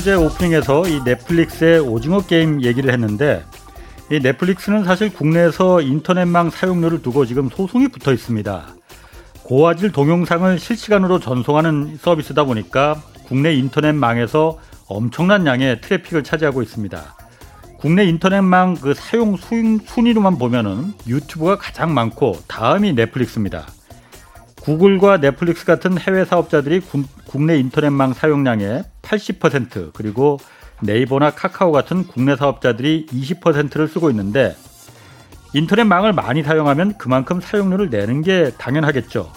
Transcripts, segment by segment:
엊그제 오프닝에서 이 넷플릭스의 오징어 게임 얘기를 했는데 이 넷플릭스는 사실 국내에서 인터넷망 사용료를 두고 지금 소송이 붙어 있습니다. 고화질 동영상을 실시간으로 전송하는 서비스다 보니까 국내 인터넷망에서 엄청난 양의 트래픽을 차지하고 있습니다. 국내 인터넷망 그 사용 순위로만 보면은 유튜브가 가장 많고 다음이 넷플릭스입니다. 구글과 넷플릭스 같은 해외 사업자들이 국내 인터넷망 사용량의 80% 그리고 네이버나 카카오 같은 국내 사업자들이 20%를 쓰고 있는데 인터넷망을 많이 사용하면 그만큼 사용료를 내는 게 당연하겠죠.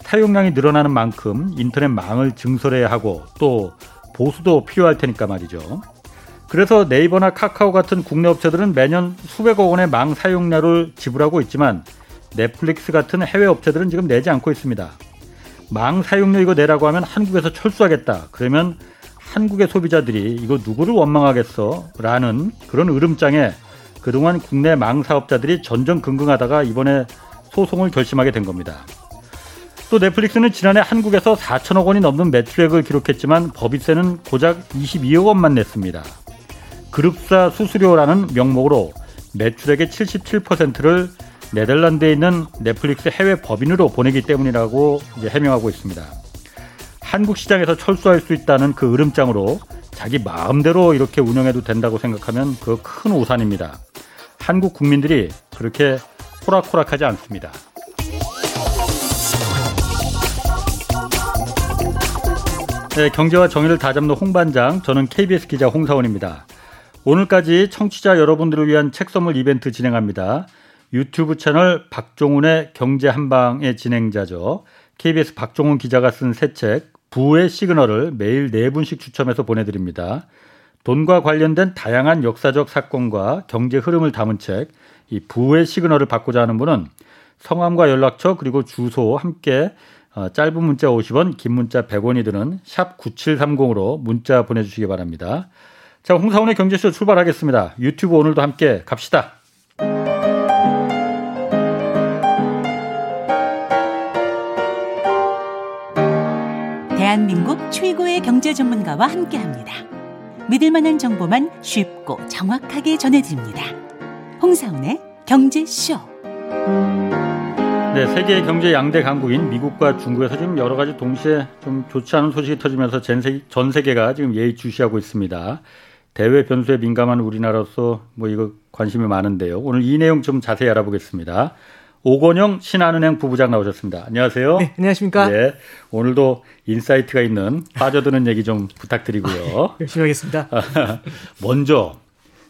사용량이 늘어나는 만큼 인터넷망을 증설해야 하고 또 보수도 필요할 테니까 말이죠. 그래서 네이버나 카카오 같은 국내 업체들은 매년 수백억 원의 망 사용료를 지불하고 있지만 넷플릭스 같은 해외 업체들은 지금 내지 않고 있습니다. 망 사용료 이거 내라고 하면 한국에서 철수하겠다. 그러면 한국의 소비자들이 이거 누구를 원망하겠어? 라는 그런 으름장에 그동안 국내 망 사업자들이 전전긍긍하다가 이번에 소송을 결심하게 된 겁니다. 또 넷플릭스는 지난해 한국에서 4천억 원이 넘는 매출액을 기록했지만 법인세는 고작 22억 원만 냈습니다. 그룹사 수수료라는 명목으로 매출액의 77%를 네덜란드에 있는 넷플릭스 해외 법인으로 보내기 때문이라고 해명하고 있습니다. 한국 시장에서 철수할 수 있다는 그 으름장으로 자기 마음대로 이렇게 운영해도 된다고 생각하면 그큰 오산입니다. 한국 국민들이 그렇게 호락호락하지 않습니다. 네, 경제와 정의를 다잡는 홍반장, 저는 KBS 기자 홍사원입니다. 오늘까지 청취자 여러분들을 위한 책 선물 이벤트 진행합니다. 유튜브 채널 박종훈의 경제 한방의 진행자죠. KBS 박종훈 기자가 쓴 새 책 부의 시그널을 매일 네 분씩 추첨해서 보내드립니다. 돈과 관련된 다양한 역사적 사건과 경제 흐름을 담은 책, 이 부의 시그널을 받고자 하는 분은 성함과 연락처 그리고 주소 함께 어, 짧은 문자 50원, 긴 문자 100원이 드는 샵 9730으로 문자 보내주시기 바랍니다. 자, 홍사원의 경제쇼 출발하겠습니다. 유튜브 오늘도 함께 갑시다. 대한민국 최고의 경제 전문가와 함께 합니다. 믿을 만한 정보만 쉽고 정확하게 전해드립니다. 홍사운의 경제쇼. 네, 세계 경제 양대 강국인 미국과 중국에서 지금 여러 가지 동시에 좀 좋지 않은 소식이 터지면서 전 세계가 지금 예의주시하고 있습니다. 대외 변수에 민감한 우리나라로서 뭐 이거 관심이 많은데요. 오늘 이 내용 좀 자세히 알아보겠습니다. 오건영 신한은행 부부장 나오셨습니다. 안녕하세요. 네, 안녕하십니까. 네, 오늘도 insight가 있는 빠져드는 얘기 좀 부탁드리고요. 아, 열심히 하겠습니다. 먼저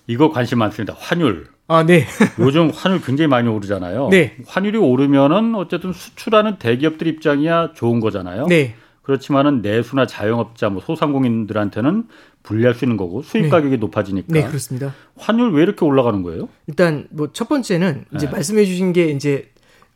이거 관심 많습니다. 환율. 아, 네. 요즘 환율 굉장히 많이 오르잖아요. 네. 환율이 오르면은 어쨌든 수출하는 대기업들 입장이야 좋은 거잖아요. 네. 그렇지만은 내수나 자영업자, 뭐 소상공인들한테는 불리할 수 있는 거고 수입 네. 가격이 높아지니까. 네, 그렇습니다. 환율 왜 이렇게 올라가는 거예요? 일단 뭐 첫 번째는 이제 네. 말씀해 주신 게 이제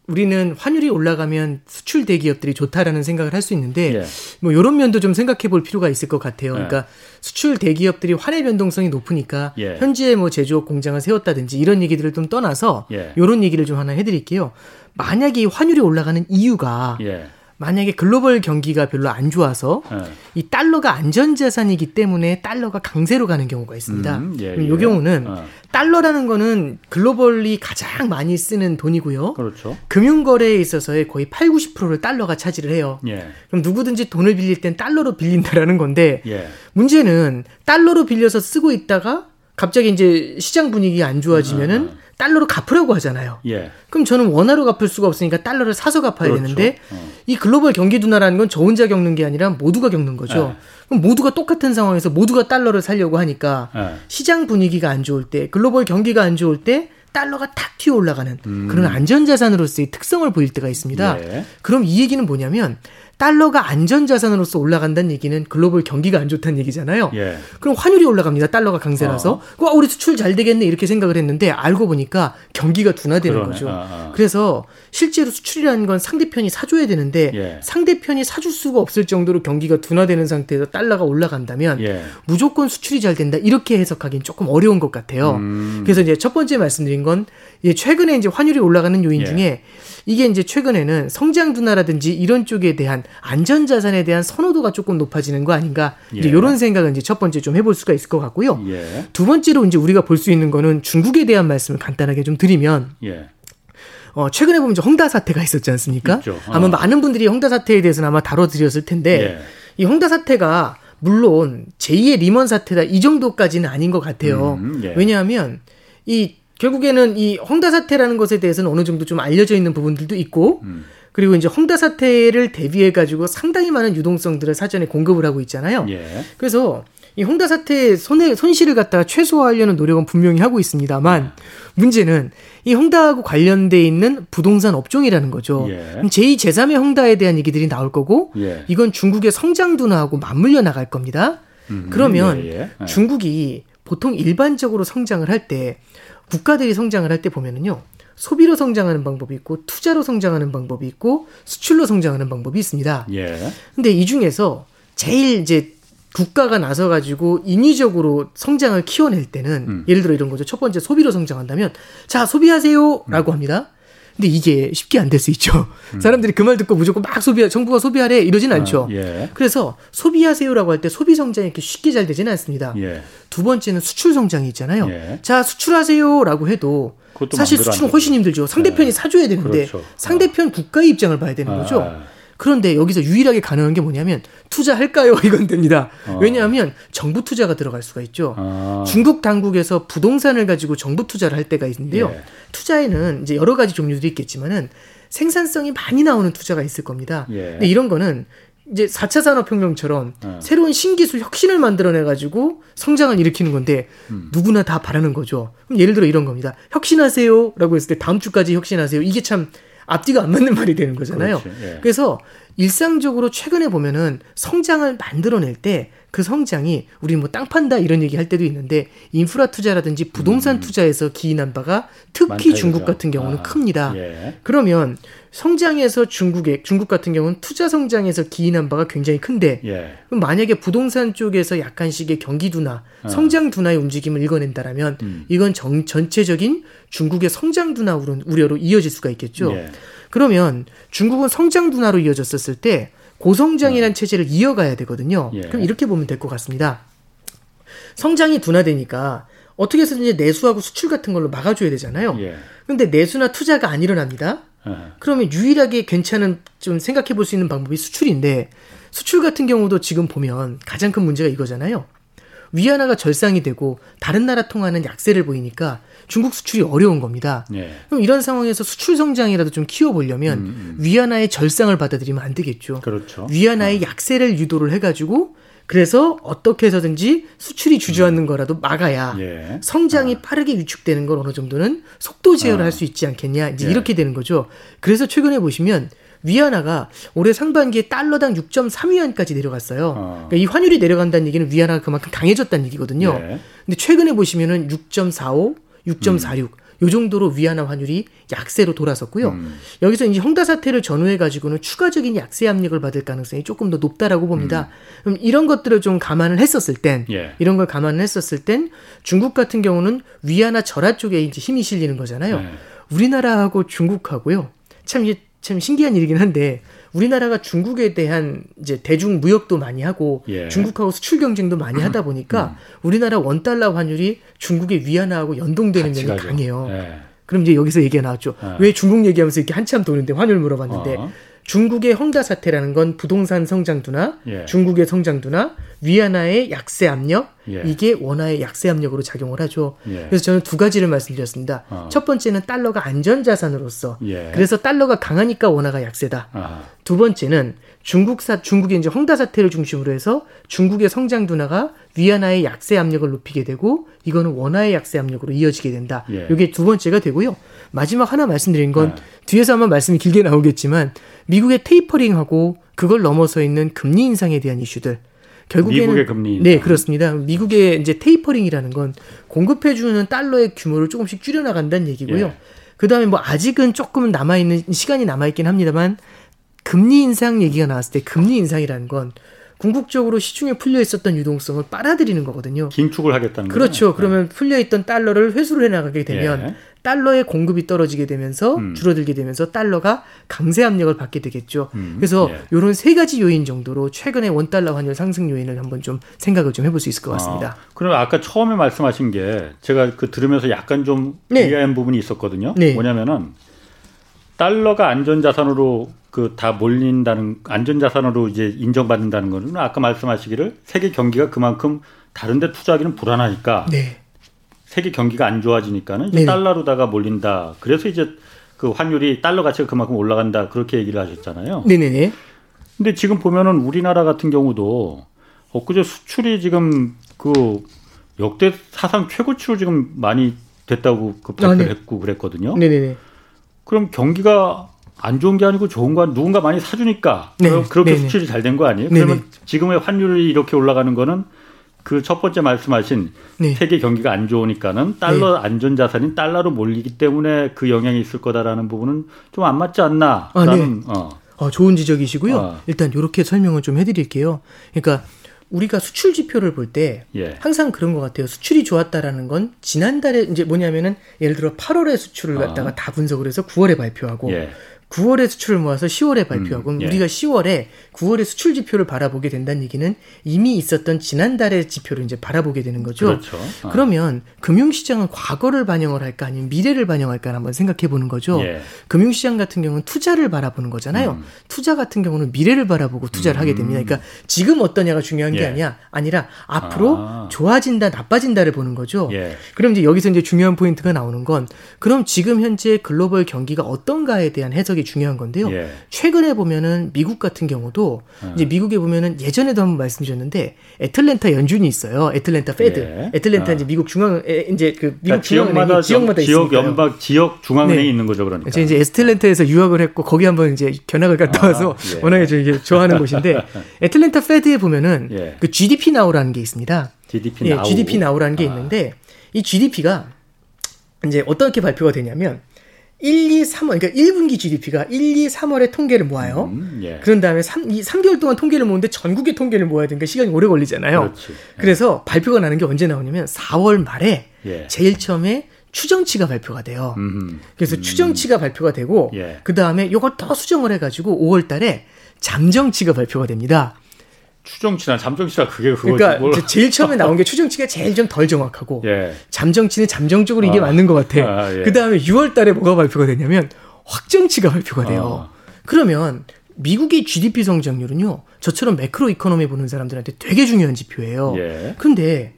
우리는 환율이 올라가면 수출 대기업들이 좋다라는 생각을 할 수 있는데 예. 뭐 이런 면도 좀 생각해 볼 필요가 있을 것 같아요. 예. 그러니까 수출 대기업들이 환의 변동성이 높으니까 예. 현지에 뭐 제조업 공장을 세웠다든지 이런 얘기들을 좀 떠나서 이런 예. 얘기를 좀 하나 해드릴게요. 만약에 이 환율이 올라가는 이유가 예. 만약에 글로벌 경기가 별로 안 좋아서 네. 이 달러가 안전자산이기 때문에 달러가 강세로 가는 경우가 있습니다. 음, 예, 예. 이 경우는 어. 달러라는 거는 글로벌리 가장 많이 쓰는 돈이고요. 그렇죠. 금융거래에 있어서의 거의 8, 90%를 달러가 차지를 해요. 예. 그럼 누구든지 돈을 빌릴 땐 달러로 빌린다라는 건데 예. 문제는 달러로 빌려서 쓰고 있다가 갑자기 이제 시장 분위기가 안 좋아지면은 어. 달러로 갚으라고 하잖아요. 예. 그럼 저는 원화로 갚을 수가 없으니까 달러를 사서 갚아야 그렇죠. 되는데 어. 이 글로벌 경기 둔화라는 건 저 혼자 겪는 게 아니라 모두가 겪는 거죠. 예. 그럼 모두가 똑같은 상황에서 모두가 달러를 살려고 하니까 예. 시장 분위기가 안 좋을 때, 글로벌 경기가 안 좋을 때 달러가 탁 튀어 올라가는 음. 그런 안전자산으로서의 특성을 보일 때가 있습니다. 예. 그럼 이 얘기는 뭐냐면 달러가 안전자산으로서 올라간다는 얘기는 글로벌 경기가 안 좋다는 얘기잖아요. 예. 그럼 환율이 올라갑니다. 달러가 강세라서. 어. 아, 우리 수출 잘 되겠네 이렇게 생각을 했는데 알고 보니까 경기가 둔화되는 그러네. 거죠. 아, 아. 그래서 실제로 수출이라는 건 상대편이 사줘야 되는데 예. 상대편이 사줄 수가 없을 정도로 경기가 둔화되는 상태에서 달러가 올라간다면 예. 무조건 수출이 잘 된다 이렇게 해석하기는 조금 어려운 것 같아요. 음. 그래서 이제 첫 번째 말씀드린 건 최근에 이제 환율이 올라가는 요인 예. 중에 이게 이제 최근에는 성장 둔화라든지 이런 쪽에 대한 안전 자산에 대한 선호도가 조금 높아지는 거 아닌가 예. 이제 이런 생각은 이제 첫 번째 좀 해볼 수가 있을 것 같고요. 예. 두 번째로 이제 우리가 볼 수 있는 거는 중국에 대한 말씀을 간단하게 좀 드리면. 예. 어, 최근에 보면 이제 홍다 사태가 있었지 않습니까? 어. 아마 많은 분들이 홍다 사태에 대해서는 아마 다뤄드렸을 텐데, 예. 이 홍다 사태가 물론 제2의 리먼 사태다 이 정도까지는 아닌 것 같아요. 음, 예. 왜냐하면 이 결국에는 이 홍다 사태라는 것에 대해서는 어느 정도 좀 알려져 있는 부분들도 있고, 음. 그리고 이제 홍다 사태를 대비해 가지고 상당히 많은 유동성들을 사전에 공급을 하고 있잖아요. 예. 그래서 이 홍다 사태의 손해 손실을 갖다가 최소화하려는 노력은 분명히 하고 있습니다만 문제는 이 홍다하고 관련돼 있는 부동산 업종이라는 거죠. 예. 제2, 제3의 홍다에 대한 얘기들이 나올 거고 예. 이건 중국의 성장 둔화하고 맞물려 나갈 겁니다. 음, 그러면 예, 예. 예. 중국이 보통 일반적으로 성장을 할때 국가들이 성장을 할 때 보면은요. 소비로 성장하는 방법이 있고 투자로 성장하는 방법이 있고 수출로 성장하는 방법이 있습니다. 예. 근데 이 중에서 제일 이제 국가가 나서 가지고 인위적으로 성장을 키워낼 때는 음. 예를 들어 이런 거죠. 첫 번째 소비로 성장한다면 자 소비하세요라고 음. 합니다. 근데 이게 쉽게 안 될 수 있죠. 음. 사람들이 그 말 듣고 무조건 막 소비, 정부가 소비하래 이러진 아, 않죠. 아, 예. 그래서 소비하세요라고 할 때 소비 성장이 이렇게 쉽게 잘 되지는 않습니다. 예. 두 번째는 수출 성장이 있잖아요. 예. 자 수출하세요라고 해도 사실 수출은 훨씬 힘들죠. 상대편이 예. 사줘야 되는데 그렇죠. 상대편 국가의 입장을 봐야 되는 거죠. 아. 그런데 여기서 유일하게 가능한 게 뭐냐면 투자할까요? 이건 됩니다. 어. 왜냐하면 정부 투자가 들어갈 수가 있죠. 어. 중국 당국에서 부동산을 가지고 정부 투자를 할 때가 있는데요. 예. 투자에는 이제 여러 가지 종류들이 있겠지만은 생산성이 많이 나오는 투자가 있을 겁니다. 예. 근데 이런 거는 이제 4차 산업혁명처럼 어. 새로운 신기술 혁신을 만들어내가지고 성장을 일으키는 건데 음. 누구나 다 바라는 거죠. 그럼 예를 들어 이런 겁니다. 혁신하세요 라고 했을 때 다음 주까지 혁신하세요. 이게 참 앞뒤가 안 맞는 말이 되는 거잖아요. 예. 그래서 일상적으로 최근에 보면은 성장을 만들어낼 때 그 성장이 우리 뭐 땅 판다 이런 얘기 할 때도 있는데 인프라 투자라든지 부동산 음. 투자에서 기인한 바가 특히 중국 같은 경우는 아, 큽니다. 예. 그러면 성장에서 중국에 중국 같은 경우는 투자 성장에서 기인한 바가 굉장히 큰데 예. 그럼 만약에 부동산 쪽에서 약간씩의 경기 둔화, 어. 성장 둔화의 움직임을 읽어낸다라면 음. 이건 정, 전체적인 중국의 성장 둔화 우려로 이어질 수가 있겠죠. 예. 그러면 중국은 성장 둔화로 이어졌었을 때 고성장이라는 음. 체제를 이어가야 되거든요. 예. 그럼 이렇게 보면 될 것 같습니다. 성장이 둔화되니까 어떻게 해서든지 내수하고 수출 같은 걸로 막아줘야 되잖아요. 예. 근데 내수나 투자가 안 일어납니다. 어. 그러면 유일하게 괜찮은 좀 생각해 볼 수 있는 방법이 수출인데 수출 같은 경우도 지금 보면 가장 큰 문제가 이거잖아요. 위안화가 절상이 되고 다른 나라 통화는 약세를 보이니까 중국 수출이 어려운 겁니다. 예. 그럼 이런 상황에서 수출 성장이라도 좀 키워보려면 음, 음. 위안화의 절상을 받아들이면 안 되겠죠. 그렇죠. 위안화의 어. 약세를 유도를 해가지고 그래서 어떻게 해서든지 수출이 주저앉는 거라도 막아야 예. 성장이 아. 빠르게 위축되는 걸 어느 정도는 속도 제어를 아. 할수 있지 않겠냐 이제 예. 이렇게 되는 거죠. 그래서 최근에 보시면 위안화가 올해 상반기에 달러당 6.3위안까지 내려갔어요. 어. 그러니까 이 환율이 내려간다는 얘기는 위안화가 그만큼 강해졌다는 얘기거든요. 예. 근데 최근에 보시면은 6.45, 6.46. 음. 요 정도로 위안화 환율이 약세로 돌아섰고요. 음. 여기서 이제 홍다 사태를 전후해 가지고는 추가적인 약세 압력을 받을 가능성이 조금 더 높다라고 봅니다. 음. 그럼 이런 것들을 좀 감안을 했었을 땐 예. 이런 걸 감안을 했었을 땐 중국 같은 경우는 위안화 절하 쪽에 이제 힘이 실리는 거잖아요. 예. 우리나라하고 중국하고요. 참 이제 참 신기한 일이긴 한데 우리나라가 중국에 대한 이제 대중 무역도 많이 하고 예. 중국하고 수출 경쟁도 많이 하다 보니까 음. 우리나라 원 달러 환율이 중국의 위안화하고 연동되는 면이 가죠. 강해요. 예. 그럼 이제 여기서 얘기가 나왔죠. 예. 왜 중국 얘기하면서 이렇게 한참 도는데 환율 물어봤는데 어. 중국의 홍다 사태라는 건 부동산 성장도나 예. 중국의 성장도나 위안화의 약세 압력 예. 이게 원화의 약세 압력으로 작용을 하죠. 예. 그래서 저는 두 가지를 말씀드렸습니다. 어. 첫 번째는 달러가 안전 자산으로서 예. 그래서 달러가 강하니까 원화가 약세다. 아하. 두 번째는 중국사 중국의 이제 홍다 사태를 중심으로 해서 중국의 성장 둔화가 위안화의 약세 압력을 높이게 되고 이거는 원화의 약세 압력으로 이어지게 된다. 예. 이게 두 번째가 되고요. 마지막 하나 말씀드린 건 네. 뒤에서 한번 말씀이 길게 나오겠지만 미국의 테이퍼링하고 그걸 넘어서 있는 금리 인상에 대한 이슈들. 결국에는 미국의 금리. 네 그렇습니다. 미국의 이제 테이퍼링이라는 건 공급해주는 달러의 규모를 조금씩 줄여나간다는 얘기고요. 예. 그 다음에 뭐 아직은 조금은 남아 있는 시간이 남아 있긴 합니다만 금리 인상 얘기가 나왔을 때 금리 인상이라는 건 궁극적으로 시중에 풀려 있었던 유동성을 빨아들이는 거거든요. 긴축을 하겠다는 거죠. 그렇죠. 네. 그러면 풀려 있던 달러를 회수를 해 나가게 되면 예. 달러의 공급이 떨어지게 되면서 음. 줄어들게 되면서 달러가 강세 압력을 받게 되겠죠. 음. 그래서 예. 이런 세 가지 요인 정도로 최근에 원 달러 환율 상승 요인을 한번 좀 생각을 좀 해볼 수 있을 것 같습니다. 아, 그럼 아까 처음에 말씀하신 게 제가 그 들으면서 약간 좀 네. 이해한 부분이 있었거든요. 네. 뭐냐면은 달러가 안전자산으로 그 다 몰린다는 안전자산으로 이제 인정받는다는 거는 아까 말씀하시기를 세계 경기가 그만큼 다른데 투자하기는 불안하니까 네. 세계 경기가 안 좋아지니까는 이제 달러로다가 몰린다. 그래서 이제 그 환율이 달러 가치가 그만큼 올라간다. 그렇게 얘기를 하셨잖아요. 네네네. 근데 지금 보면은 우리나라 같은 경우도 엊그제 수출이 지금 그 역대 사상 최고치로 지금 많이 됐다고 그 발표를 아, 네. 했고 그랬거든요. 네네네. 그럼 경기가 안 좋은 게 아니고 좋은 거 누군가 많이 사주니까 네. 그렇게 네네. 수출이 잘 된 거 아니에요? 네네. 그러면 지금의 환율이 이렇게 올라가는 거는 그 첫 번째 말씀하신 네. 세계 경기가 안 좋으니까는 달러 네. 안전 자산인 달러로 몰리기 때문에 그 영향이 있을 거다라는 부분은 좀 안 맞지 않나? 아, 네. 어. 어, 좋은 지적이시고요. 어. 일단 이렇게 설명을 좀 해드릴게요. 그러니까 우리가 수출 지표를 볼때 예. 항상 그런 것 같아요. 수출이 좋았다라는 건 지난달에 이제 뭐냐면은 예를 들어 8월에 수출을 갖다가 어. 다 분석을 해서 9월에 발표하고 예. 9월에 수출을 모아서 10월에 발표하고 음, 예. 우리가 10월에 9월에 수출 지표를 바라보게 된다는 얘기는 이미 있었던 지난달의 지표를 이제 바라보게 되는 거죠. 그렇죠. 어. 그러면 금융시장은 과거를 반영을 할까 아니면 미래를 반영할까 한번 생각해 보는 거죠. 예. 금융시장 같은 경우는 투자를 바라보는 거잖아요. 음. 투자 같은 경우는 미래를 바라보고 투자를 음. 하게 됩니다. 그러니까 지금 어떠냐가 중요한 게 예. 아니야. 아니라 앞으로 아. 좋아진다, 나빠진다를 보는 거죠. 예. 그럼 이제 여기서 이제 중요한 포인트가 나오는 건 그럼 지금 현재 글로벌 경기가 어떤가에 대한 해석이 중요한 건데요. 예. 최근에 보면은 미국 같은 경우도 음. 이제 미국에 보면은 예전에도 한번 말씀드렸는데 애틀랜타 연준이 있어요. 애틀랜타 Fed. 예. 애틀랜타 아. 이제 미국 중앙 이제 그 미국 그러니까 지역마다 지역마다 지역 연방 지역 중앙은행이 네. 있는 거죠, 그러니까. 제가 이제 애틀랜타에서 유학을 했고 거기 한번 이제 견학을 갔다 아, 와서 아, 예. 워낙에 저 이게 좋아하는 곳인데 애틀랜타 Fed에 보면은 예. 그 GDP Now라는 게 있습니다. GDP 나우. 예, GDP 나우라는 게 아. 있는데 이 GDP가 이제 어떻게 발표가 되냐면 1, 2, 3월, 그러니까 1분기 GDP가 1, 2, 3월에 통계를 모아요. 음, 예. 그런 다음에 3, 2, 3개월 동안 통계를 모으는데 전국의 통계를 모아야 되니까 시간이 오래 걸리잖아요. 그렇지. 예. 그래서 발표가 나는 게 언제 나오냐면 4월 말에 예. 제일 처음에 추정치가 발표가 돼요. 음흠. 그래서 음. 추정치가 발표가 되고 예. 그 다음에 이걸 더 수정을 해가지고 5월 달에 잠정치가 발표가 됩니다. 추정치나 잠정치나 그게 그거 그러니까 뭘... 제일 처음에 나온 게 추정치가 제일 좀 덜 정확하고 예. 잠정치는 잠정적으로 이게 아. 맞는 것 같아. 아, 예. 그 다음에 6월달에 뭐가 발표가 되냐면 확정치가 발표가 돼요. 아. 그러면 미국의 GDP 성장률은요 저처럼 매크로 이코노미 보는 사람들한테 되게 중요한 지표예요. 예. 근데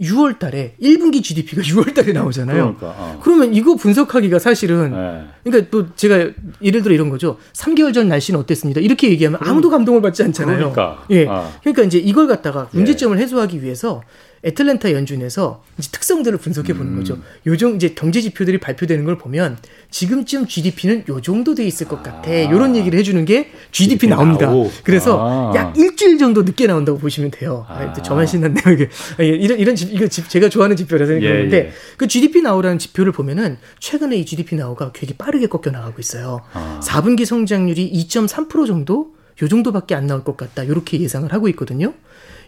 6월 달에 1분기 GDP가 6월 달에 나오잖아요. 그러니까, 어. 그러면 이거 분석하기가 사실은 네. 그러니까 또 제가 예를 들어 이런 거죠. 3개월 전 날씨는 어땠습니다. 이렇게 얘기하면 아무도 감동을 받지 않잖아요. 그러니까. 예. 어. 그러니까 이제 이걸 갖다가 문제점을 예. 해소하기 위해서 애틀랜타 연준에서 이제 특성들을 분석해 보는 음. 거죠. 요정 이제 경제 지표들이 발표되는 걸 보면 지금쯤 GDP는 요 정도 돼 있을 것 같아. 아. 얘기를 해주는 게 GDP 나옵니다. 나오. 그래서 아. 약 일주일 정도 늦게 나온다고 보시면 돼요. 아. 저만 신났네요. 이게 이런 이런 집 이거 집 제가 좋아하는 지표라서 그런데 예, 예. 그 GDP 나오라는 지표를 보면은 최근에 이 GDP 나오가 되게 빠르게 꺾여 나가고 있어요. 아. 4분기 성장률이 2.3% 정도 요 정도밖에 안 나올 것 같다. 이렇게 예상을 하고 있거든요.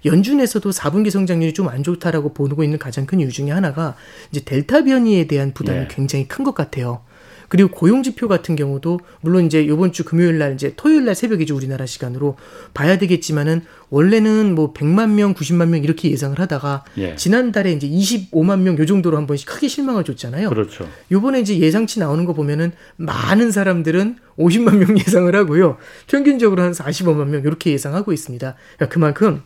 연준에서도 4분기 성장률이 좀 안 좋다라고 보고 있는 가장 큰 이유 중에 하나가 이제 델타 변이에 대한 부담이 예. 굉장히 큰 것 같아요. 그리고 고용 지표 같은 경우도 물론 이제 요번 주 금요일 날 이제 토요일 날 새벽이죠 우리나라 시간으로 봐야 되겠지만은 원래는 뭐 100만 명, 90만 명 이렇게 예상을 하다가 예. 지난달에 이제 25만 명 요 정도로 한 번씩 크게 실망을 줬잖아요. 그렇죠. 요번에 이제 예상치 나오는 거 보면은 많은 사람들은 50만 명 예상을 하고요. 평균적으로 한 45만 명 이렇게 예상하고 있습니다. 그러니까 그만큼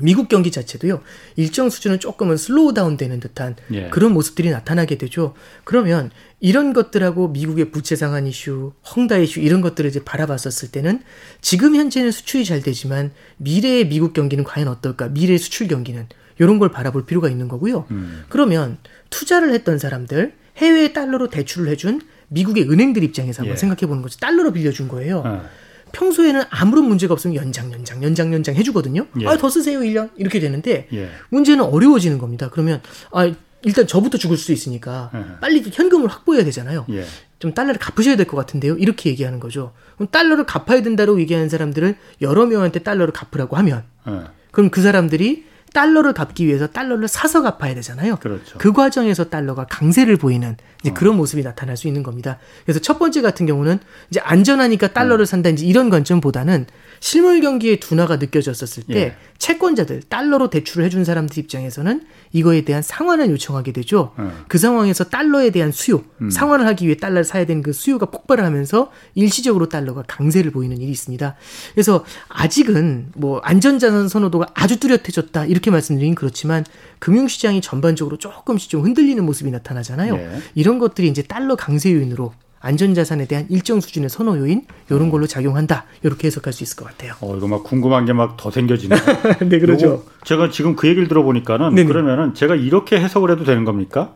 미국 경기 자체도요 일정 수준은 조금은 slow down 되는 듯한 예. 그런 모습들이 나타나게 되죠. 그러면 이런 것들하고 미국의 부채 상한 이슈, 헝다 이슈 이런 것들을 이제 바라봤었을 때는 지금 현재는 수출이 잘 되지만 미래의 미국 경기는 과연 어떨까? 미래의 수출 경기는 이런 걸 바라볼 필요가 있는 거고요. 음. 그러면 투자를 했던 사람들 해외 달러로 대출을 해준 미국의 은행들 입장에서 한번 예. 생각해 보는 거죠. 달러로 빌려준 거예요. 어. 평소에는 아무런 문제가 없으면 연장, 연장, 연장, 연장 해주거든요. 예. 아, 더 쓰세요, 1년. 이렇게 되는데, 예. 문제는 어려워지는 겁니다. 그러면, 아, 일단 저부터 죽을 수 있으니까, 예. 빨리 현금을 확보해야 되잖아요. 예. 좀 달러를 갚으셔야 될 것 같은데요. 이렇게 얘기하는 거죠. 그럼 달러를 갚아야 된다고 얘기하는 사람들을 여러 명한테 달러를 갚으라고 하면, 예. 그럼 그 사람들이 달러를 갚기 위해서 달러를 사서 갚아야 되잖아요. 그렇죠. 그 과정에서 달러가 강세를 보이는 이제 어. 그런 모습이 나타날 수 있는 겁니다. 그래서 첫 번째 같은 경우는 이제 안전하니까 달러를 음. 산다 이제 이런 관점보다는 실물 경기의 둔화가 느껴졌었을 때 예. 채권자들 달러로 대출을 해준 사람들 입장에서는 이거에 대한 상환을 요청하게 되죠. 음. 그 상황에서 달러에 대한 수요, 음. 상환을 하기 위해 달러를 사야 되는 그 수요가 폭발을 하면서 일시적으로 달러가 강세를 보이는 일이 있습니다. 그래서 아직은 뭐 안전자산 선호도가 아주 뚜렷해졌다 이렇게 말씀드리긴 그렇지만 금융시장이 전반적으로 조금씩 좀 흔들리는 모습이 나타나잖아요. 예. 이런 것들이 이제 달러 강세 요인으로 안전자산에 대한 일정 수준의 선호 요인 이런 걸로 작용한다 이렇게 해석할 수 있을 것 같아요. 어 이거 막 궁금한 게 막 더 생겨지네요. 네 그렇죠. 제가 지금 그 얘기를 들어보니까는 네네. 그러면은 제가 이렇게 해석을 해도 되는 겁니까?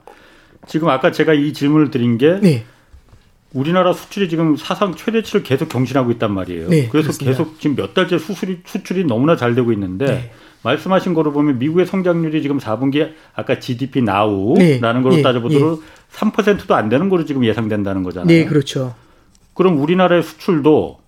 지금 아까 제가 이 질문을 드린 게 네. 우리나라 수출이 지금 사상 최대치를 계속 경신하고 있단 말이에요. 네, 그래서 그렇습니다. 계속 지금 몇 달째 수술이, 수출이 너무나 잘 되고 있는데 네. 말씀하신 거로 보면 미국의 성장률이 지금 4분기 아까 GDP 나우라는 네. 걸로 네. 따져보도록 예. 3%도 안 되는 거로 지금 예상된다는 거잖아요. 네, 그렇죠. 그럼 우리나라의 수출도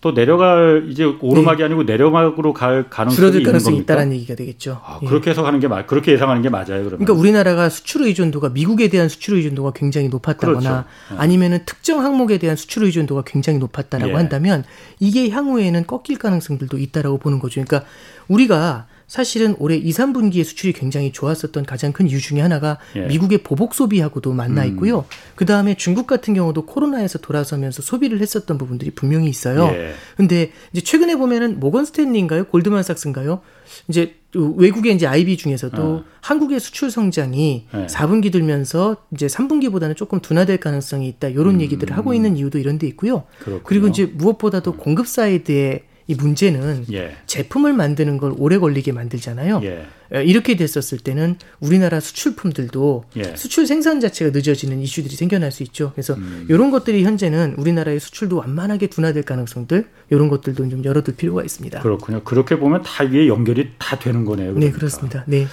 또 내려갈 이제 오르막이 네. 아니고 내려막으로 갈 가능성이 줄어들 가능성이 있다는 얘기가 되겠죠. 아, 그렇게 해석하는 게 맞, 그렇게 예상하는 게 맞아요. 그러면. 그러니까 우리나라가 수출 의존도가 미국에 대한 수출 의존도가 굉장히 높았다거나 그렇죠. 네. 아니면은 특정 항목에 대한 수출 의존도가 굉장히 높았다라고 예. 한다면 이게 향후에는 꺾일 가능성들도 있다라고 보는 거죠. 그러니까 우리가 사실은 올해 2, 3분기에 수출이 굉장히 좋았었던 가장 큰 이유 중에 하나가 예. 미국의 보복 소비하고도 만나 음. 있고요. 음. 그 다음에 중국 같은 경우도 코로나에서 돌아서면서 소비를 했었던 부분들이 분명히 있어요. 예. 근데 이제 최근에 보면은 모건 스탠리인가요? 골드만삭스인가요? 이제 외국의 이제 IB 중에서도 어. 한국의 수출 성장이 네. 4분기 들면서 이제 3분기보다는 조금 둔화될 가능성이 있다. 이런 음. 얘기들을 하고 있는 이유도 이런 데 있고요. 그렇군요. 그리고 이제 무엇보다도 공급 사이드에 이 문제는 예. 제품을 만드는 걸 오래 걸리게 만들잖아요. 예. 어, 이렇게 됐었을 때는 우리나라 수출품들도 예. 수출 생산 자체가 늦어지는 이슈들이 생겨날 수 있죠. 그래서 음. 이런 것들이 현재는 우리나라의 수출도 완만하게 둔화될 가능성들 이런 것들도 좀 열어둘 필요가 있습니다. 그렇군요. 그렇게 보면 다 위에 연결이 다 되는 거네요. 그러니까. 네, 그렇습니다. 네.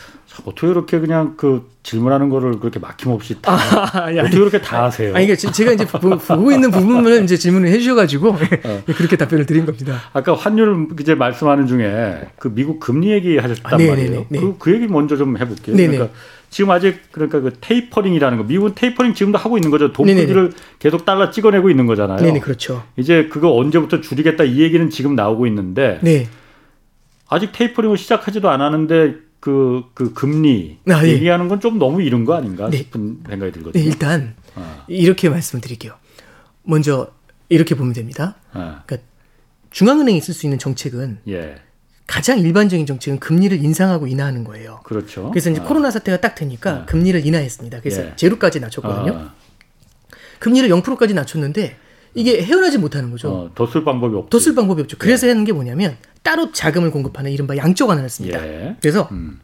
어떻게 이렇게 그냥 그 질문하는 거를 그렇게 막힘없이 다 아, 어떻게 아니, 그렇게 다 하세요? 아니, 그러니까 제가 이제 보고 있는 부분을 이제 질문을 해주셔가지고 어. 그렇게 답변을 드린 겁니다. 아까 환율 이제 말씀하는 중에 그 미국 금리 얘기 하셨단 아, 말이에요. 네. 그, 그 얘기 먼저 좀 해볼게요. 네네. 그러니까 지금 아직 그러니까 그 테이퍼링이라는 거 미국은 테이퍼링 지금도 하고 있는 거죠. 돈들을 계속 달러 찍어내고 있는 거잖아요. 네네 그렇죠. 이제 그거 언제부터 줄이겠다 이 얘기는 지금 나오고 있는데 네. 아직 테이퍼링을 시작하지도 않았는데 그, 그 금리 아, 네. 얘기하는 건 좀 너무 이른 거 아닌가 네. 싶은 생각이 들거든요. 네, 일단 아. 이렇게 말씀드릴게요. 먼저 이렇게 보면 됩니다. 아. 그러니까 중앙은행이 쓸 수 있는 정책은 예. 가장 일반적인 정책은 금리를 인상하고 인하하는 거예요. 그렇죠. 그래서 이제 아. 코로나 사태가 딱 되니까 아. 금리를 인하했습니다. 그래서 예. 제로까지 낮췄거든요. 아. 금리를 0%까지 낮췄는데 이게 헤어나지 못하는 거죠. 어, 더쓸 방법이 없죠. 더쓸 방법이 없죠. 그래서 예. 하는 게 뭐냐면 따로 자금을 공급하는 이른바 양적 완화를 씁니다. 예. 그래서 음.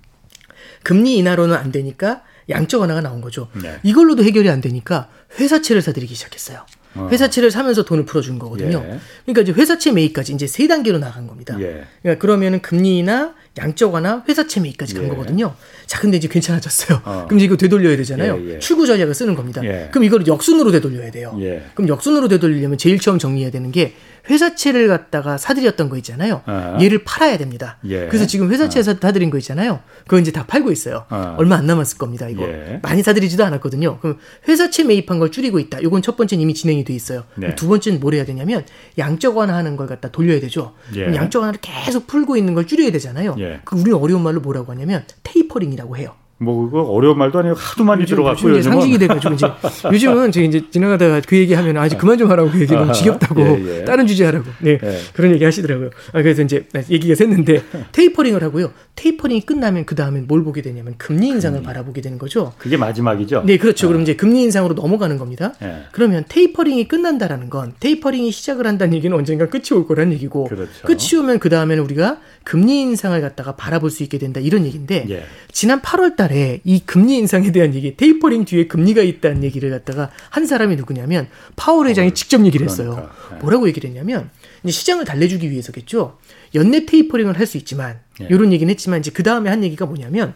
금리 인하로는 안 되니까 양적 완화가 나온 거죠. 네. 이걸로도 해결이 안 되니까 회사채를 사들이기 시작했어요. 어. 회사채를 사면서 돈을 풀어준 거거든요. 예. 그러니까 이제 회사채 매입까지 이제 세 단계로 나간 겁니다. 예. 그러니까 그러면은 금리나 양적 완화, 회사채 매입까지 간 예. 거거든요. 자, 근데 이제 괜찮아졌어요. 어. 그럼 이제 이거 되돌려야 되잖아요. 예, 예. 출구 전략을 쓰는 겁니다. 예. 그럼 이걸 역순으로 되돌려야 돼요. 예. 그럼 역순으로 되돌리려면 제일 처음 정리해야 되는 게 회사채를 갖다가 사들였던 거 있잖아요. 어. 얘를 팔아야 됩니다. 예. 그래서 지금 회사채 어. 사들인 거 있잖아요. 그거 이제 다 팔고 있어요. 어. 얼마 안 남았을 겁니다. 이거 예. 많이 사들이지도 않았거든요. 그럼 회사채 매입한 걸 줄이고 있다. 이건 첫 번째는 이미 진행이 돼 있어요. 네. 두 번째는 뭘 해야 되냐면 양적 완화하는 걸 갖다 돌려야 되죠. 예. 양적 완화를 계속 풀고 있는 걸 줄여야 되잖아요. 예. 그 우리는 어려운 말로 뭐라고 하냐면 테이퍼링이라고 해요. 뭐 그거 어려운 말도 아니고 하도 많이 들어갖고 요즘 상식이 돼가지고 이제 요즘은 제가 이제 지나가다가 그 얘기하면 아직 그만 좀 하라고 그 얘기 너무 지겹다고 예, 예. 다른 주제 하라고 네 예. 그런 얘기 하시더라고요. 아, 그래서 이제 얘기가 샜는데 테이퍼링을 하고요. 테이퍼링이 끝나면 그 다음엔 뭘 보게 되냐면 금리 인상을 금리. 바라보게 되는 거죠. 그게 마지막이죠. 네 그렇죠. 어. 그럼 이제 금리 인상으로 넘어가는 겁니다. 예. 그러면 테이퍼링이 끝난다라는 건 테이퍼링이 시작을 한다는 얘기는 언젠가 끝이 올 거란 얘기고 그렇죠. 끝이 오면 그 다음에는 우리가 금리 인상을 갖다가 바라볼 수 있게 된다 이런 얘기인데 예. 지난 8월달 에 이 금리 인상에 대한 얘기, 테이퍼링 뒤에 금리가 있다는 얘기를 갖다가 한 사람이 누구냐면 파월 회장이 어, 직접 얘기를 했어요. 그러니까. 네. 뭐라고 얘기를 했냐면 시장을 달래주기 위해서겠죠. 연내 테이퍼링을 할 수 있지만 예. 이런 얘기는 했지만 이제 그 다음에 한 얘기가 뭐냐면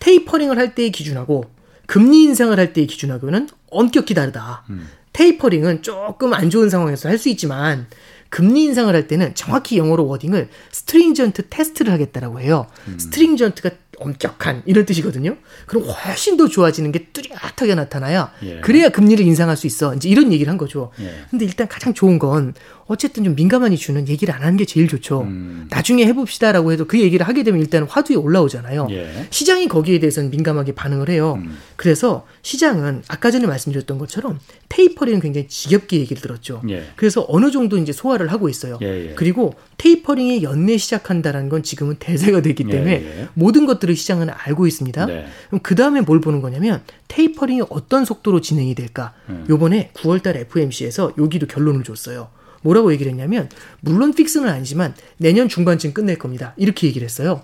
테이퍼링을 할 때의 기준하고 금리 인상을 할 때의 기준하고는 엄격히 다르다. 음. 테이퍼링은 조금 안 좋은 상황에서 할 수 있지만 금리 인상을 할 때는 정확히 영어로 wording을 stringent test를 하겠다라고 해요. 음. Stringent가 엄격한 이런 뜻이거든요. 그럼 훨씬 더 좋아지는 게 뚜렷하게 나타나야 예. 그래야 금리를 인상할 수 있어. 이제 이런 얘기를 한 거죠. 예. 근데 일단 가장 좋은 건 어쨌든 좀 민감한 이슈는 얘기를 안 하는 게 제일 좋죠. 음. 나중에 해봅시다라고 해도 그 얘기를 하게 되면 일단 화두에 올라오잖아요. 예. 시장이 거기에 대해서는 민감하게 반응을 해요. 음. 그래서 시장은 아까 전에 말씀드렸던 것처럼 테이퍼링은 굉장히 지겹게 얘기를 들었죠. 예. 그래서 어느 정도 이제 소화를 하고 있어요. 예, 예. 그리고 테이퍼링이 연내 시작한다는 건 지금은 대세가 됐기 예, 때문에 모든 것들을 시장은 알고 있습니다. 네. 그럼 그 다음에 뭘 보는 거냐면 테이퍼링이 어떤 속도로 진행이 될까? 음. 요번에 9월달 FOMC에서 여기도 결론을 줬어요. 뭐라고 얘기를 했냐면 물론 fix는 아니지만 내년 중반쯤 끝낼 겁니다. 이렇게 얘기를 했어요.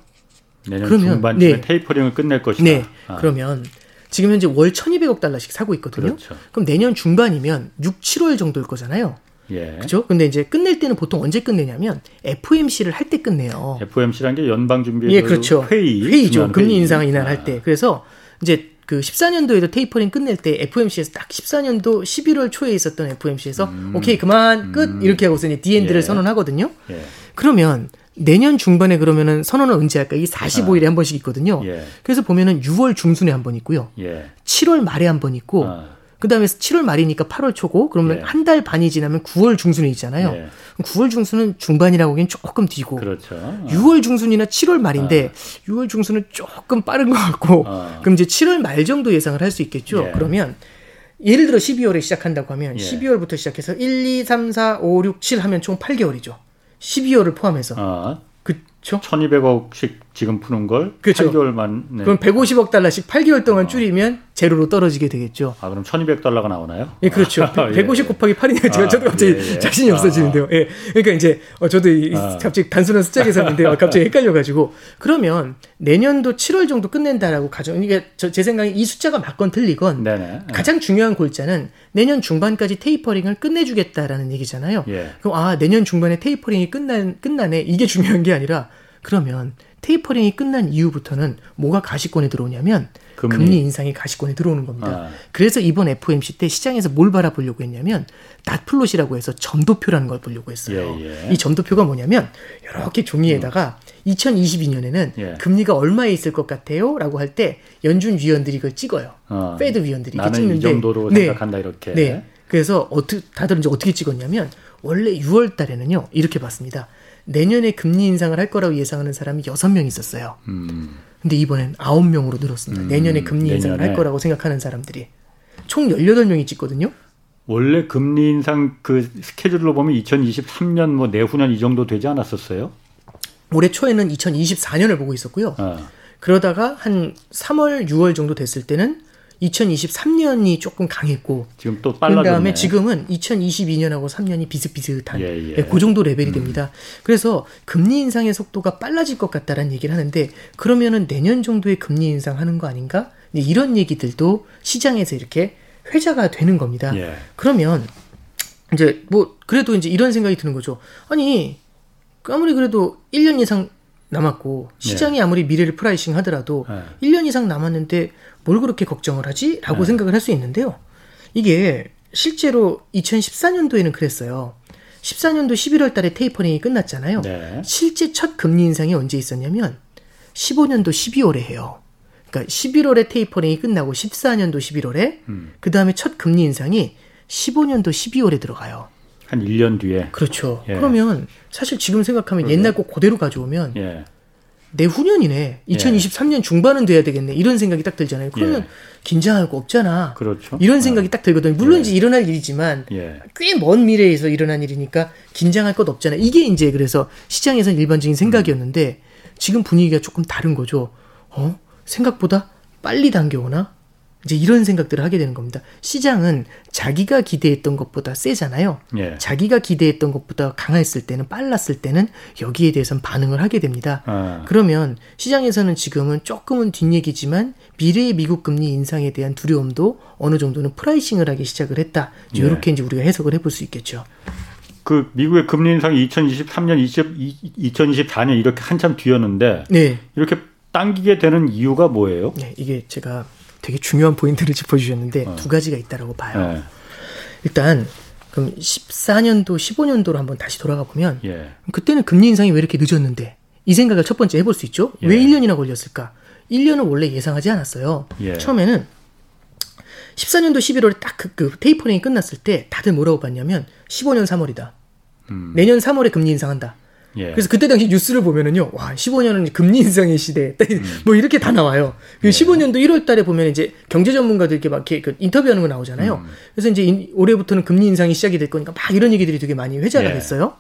내년 그러면, 중반쯤에 네. 테이퍼링을 끝낼 것이다. 네. 아. 그러면 지금 현재 월 1,200억 달러씩 사고 있거든요. 그렇죠. 그럼 내년 중반이면 6, 7월 정도일 거잖아요. 예. 그죠? 근데 이제 끝낼 때는 보통 언제 끝내냐면 FOMC를 할 때 끝내요. FOMC란 게 연방 준비회 예, 그렇죠. 회의 회의죠. 금리 회의. 인상 인하할 아. 때. 그래서 이제 그 14년도에도 테이퍼링 끝낼 때 FOMC에서 딱 14년도 11월 초에 있었던 FOMC에서 음. 오케이 그만 끝 음. 이렇게 하고서 이제 The end를 예. 선언하거든요. 예. 그러면 내년 중반에 그러면은 선언을 언제 할까? 이 45일에 아. 한 번씩 있거든요. 예. 그래서 보면은 6월 중순에 한 번 있고요. 7월 예. 말에 한 번 있고 아. 그 다음에 7월 말이니까 8월 초고 그러면 예. 한달 반이 지나면 9월 중순에 있잖아요. 예. 9월 중순은 중반이라고 하기엔 조금 뒤고 그렇죠. 6월 중순이나 7월 말인데 아. 6월 중순은 조금 빠른 것 같고 아. 그럼 이제 7월 말 정도 예상을 할 수 있겠죠. 예. 그러면 예를 들어 12월에 시작한다고 하면 예. 12월부터 시작해서 1, 2, 3, 4, 5, 6, 7 하면 총 8개월이죠. 12월을 포함해서. 아. 그렇죠. 1,200억씩 지금 푸는 걸 그렇죠. 8개월만 네. 그럼 150억 달러씩 8개월 동안 어. 줄이면 제로로 떨어지게 되겠죠. 아, 그럼 1,200달러가 나오나요? 예, 그렇죠. 150 예. 곱하기 8이니까 제가 아, 저도 갑자기 예, 예. 자신이 없어지는데요. 예. 그러니까 이제 어, 저도 아. 갑자기 단순한 숫자 계산인데 어, 갑자기 헷갈려 가지고 그러면 내년도 7월 정도 끝낸다라고 가정 이게 저, 제 생각에 이 숫자가 맞건 틀리건 네네. 가장 중요한 골자는 내년 중반까지 테이퍼링을 끝내 주겠다라는 얘기잖아요. 예. 그럼 아 내년 중반에 테이퍼링이 끝난 끝나네 이게 중요한 게 아니라 그러면 테이퍼링이 끝난 이후부터는 뭐가 가시권에 들어오냐면 금리, 금리 인상이 가시권에 들어오는 겁니다. 아. 그래서 이번 FOMC 때 시장에서 뭘 바라보려고 했냐면 dot plot이라고 해서 점도표라는 걸 보려고 했어요. 예, 예. 이 점도표가 뭐냐면 이렇게 종이에다가 음. 2022년에는 예. 금리가 얼마에 있을 것 같아요? 라고 할 때 연준 위원들이 이걸 찍어요. 어. Fed 위원들이 이렇게 찍는데 이 정도로 네. 생각한다 이렇게. 네. 그래서 어떻게 다들 이제 어떻게 찍었냐면 원래 6월 달에는요. 이렇게 봤습니다. 내년에 금리 인상을 할 거라고 예상하는 사람이 6명 있었어요. 음. 근데 이번엔 9명으로 늘었습니다. 음. 내년에 금리 인상을 내년에. 할 거라고 생각하는 사람들이. 총 18명이 찍거든요. 원래 금리 인상 그 스케줄로 보면 2023년 뭐 내후년 이 정도 되지 않았었어요? 올해 초에는 2024년을 보고 있었고요. 어. 그러다가 한 3월, 6월 정도 됐을 때는 2023년이 조금 강했고 지금 또 빨라졌네. 그다음에 지금은 2022년하고 3년이 비슷비슷한 예, 예. 네, 그 정도 레벨이 음. 됩니다. 그래서 금리 인상의 속도가 빨라질 것 같다라는 얘기를 하는데 그러면은 내년 정도에 금리 인상하는 거 아닌가? 이런 얘기들도 시장에서 이렇게 회자가 되는 겁니다. 예. 그러면 이제 뭐 그래도 이제 이런 생각이 드는 거죠. 아니 아무리 그래도 1년 이상 남았고 시장이 예. 아무리 미래를 pricing 하더라도 예. 1년 이상 남았는데 뭘 그렇게 걱정을 하지? 라고 네. 생각을 할 수 있는데요. 이게 실제로 2014년도에는 그랬어요. 14년도 11월 달에 테이퍼링이 끝났잖아요. 네. 실제 첫 금리 인상이 언제 있었냐면 15년도 12월에 해요. 그러니까 11월에 테이퍼링이 끝나고 14년도 11월에 음. 그 다음에 첫 금리 인상이 15년도 12월에 들어가요. 한 1년 뒤에. 그렇죠. 예. 그러면 사실 지금 생각하면. 옛날 거 그대로 가져오면 예. 내후년이네. 2023년 예. 중반은 돼야 되겠네. 이런 생각이 딱 들잖아요. 그러면 예. 긴장할 거 없잖아. 그렇죠. 이런 생각이 어. 딱 들거든요. 물론 예. 이제 일어날 일이지만 예. 꽤먼 미래에서 일어난 일이니까 긴장할 것 없잖아. 이게 이제 그래서 시장에서는 일반적인 생각이었는데 지금 분위기가 조금 다른 거죠. 어? 생각보다 빨리 당겨오나? 이제 이런 생각들을 하게 되는 겁니다. 시장은 자기가 기대했던 것보다 세잖아요. 예. 자기가 기대했던 것보다 강했을 때는 빨랐을 때는 여기에 대해서는 반응을 하게 됩니다. 아. 그러면 시장에서는 지금은 조금은 뒷얘기지만 미래의 미국 금리 인상에 대한 두려움도 어느 정도는 pricing을 하기 시작을 했다. 예. 이렇게 이제 우리가 해석을 해볼 수 있겠죠. 그 미국의 금리 인상이 2023년, 20, 2024년 이렇게 한참 뒤였는데 네. 이렇게 당기게 되는 이유가 뭐예요? 네, 이게 제가 되게 중요한 포인트를 짚어주셨는데 어. 두 가지가 있다라고 봐요. 네. 일단 그럼 14년도, 15년도로 한번 다시 돌아가 보면 예. 그때는 금리 인상이 왜 이렇게 늦었는데 이 생각을 첫 번째 해볼 수 있죠. 예. 왜 1년이나 걸렸을까? 1년은 원래 예상하지 않았어요. 예. 처음에는 14년도 11월에 딱그 그 테이퍼링이 끝났을 때 다들 뭐라고 봤냐면 15년 3월이다. 음. 내년 3월에 금리 인상한다. 예. 그래서 그때 당시 뉴스를 보면은요, 와, 15년은 금리 인상의 시대. 음. 뭐 이렇게 다 나와요. 그 예. 15년도 1월 달에 보면 이제 경제 전문가들 이렇게 막 이렇게 그 인터뷰하는 거 나오잖아요. 음. 그래서 이제 인, 올해부터는 금리 인상이 시작이 될 거니까 막 이런 얘기들이 되게 많이 회자가 예. 됐어요.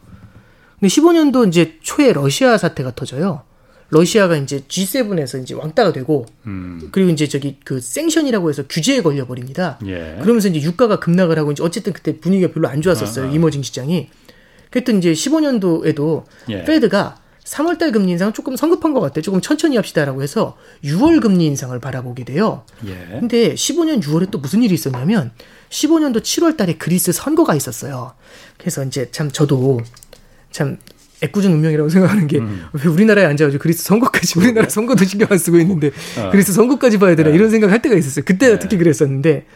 근데 15년도 이제 초에 러시아 사태가 터져요. 러시아가 이제 G7에서 이제 왕따가 되고 음. 그리고 이제 저기 그 생션이라고 해서 규제에 걸려 버립니다. 예. 그러면서 이제 유가가 급락을 하고 이제 어쨌든 그때 분위기가 별로 안 좋았었어요. 아, 아. 이머징 시장이. 그랬더니 이제 15년도에도 예. 페드가 3월달 금리 인상은 조금 성급한 것 같아요. 조금 천천히 합시다라고 해서 6월 금리 인상을 바라보게 돼요. 예. 근데 15년 6월에 또 무슨 일이 있었냐면 15년도 7월달에 그리스 선거가 있었어요. 그래서 이제 참 저도 참 애꿎은 운명이라고 생각하는 게왜 음. 우리나라에 앉아가지고 그리스 선거까지 우리나라 선거도 신경 안 쓰고 있는데 어. 그리스 선거까지 봐야 되나 네. 이런 생각 할 때가 있었어요. 그때 네. 특히 그랬었는데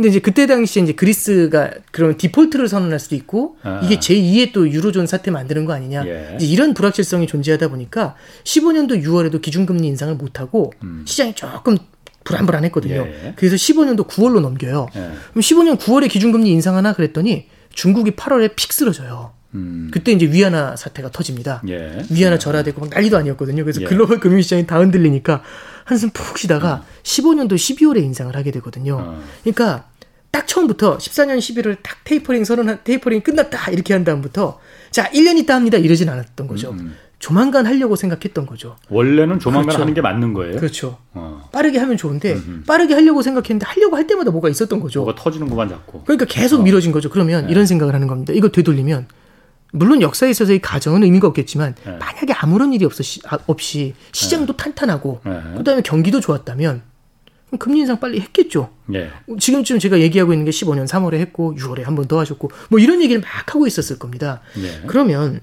근데 이제 그때 당시에 이제 그리스가 그런 디폴트를 선언할 수도 있고 아. 이게 제2의 또 유로존 사태 만드는 거 아니냐. 예. 이런 불확실성이 존재하다 보니까 15년도 6월에도 기준금리 인상을 못 하고 음. 시장이 조금 불안불안했거든요. 예. 그래서 15년도 9월로 넘겨요. 예. 그럼 15년 9월에 기준금리 인상하나 그랬더니 중국이 8월에 픽 쓰러져요. 음. 그때 이제 위안화 사태가 터집니다. 예. 위안화 절하되고 막 난리도 아니었거든요. 그래서 예. 글로벌 금융시장이 다 흔들리니까 한숨 푹 쉬다가 음. 15년도 12월에 인상을 하게 되거든요. 어. 그러니까 딱 처음부터 14년 11월 딱 테이퍼링 선언 테이퍼링 끝났다 이렇게 한 다음부터 자 1년 있다 합니다 이러진 않았던 거죠. 음. 음. 조만간 하려고 생각했던 거죠. 원래는 조만간 그렇죠. 하는 게 맞는 거예요. 그렇죠. 어. 빠르게 하면 좋은데 음음. 음. 빠르게 하려고 생각했는데 하려고 할 때마다 뭐가 있었던 거죠. 뭐가 터지는구만 자꾸. 그러니까 계속 어. 미뤄진 거죠. 그러면 네. 이런 생각을 하는 겁니다. 이거 되돌리면 물론 역사에 있어서 이 가정은 의미가 없겠지만 네. 만약에 아무런 일이 없어 시, 아, 없이 시장도 네. 탄탄하고 네. 그다음에 경기도 좋았다면 금리 인상 빨리 했겠죠. 네. 지금쯤 제가 얘기하고 있는 게 15년 3월에 했고 6월에 한 번 더 하셨고 뭐 이런 얘기를 막 하고 있었을 겁니다. 네. 그러면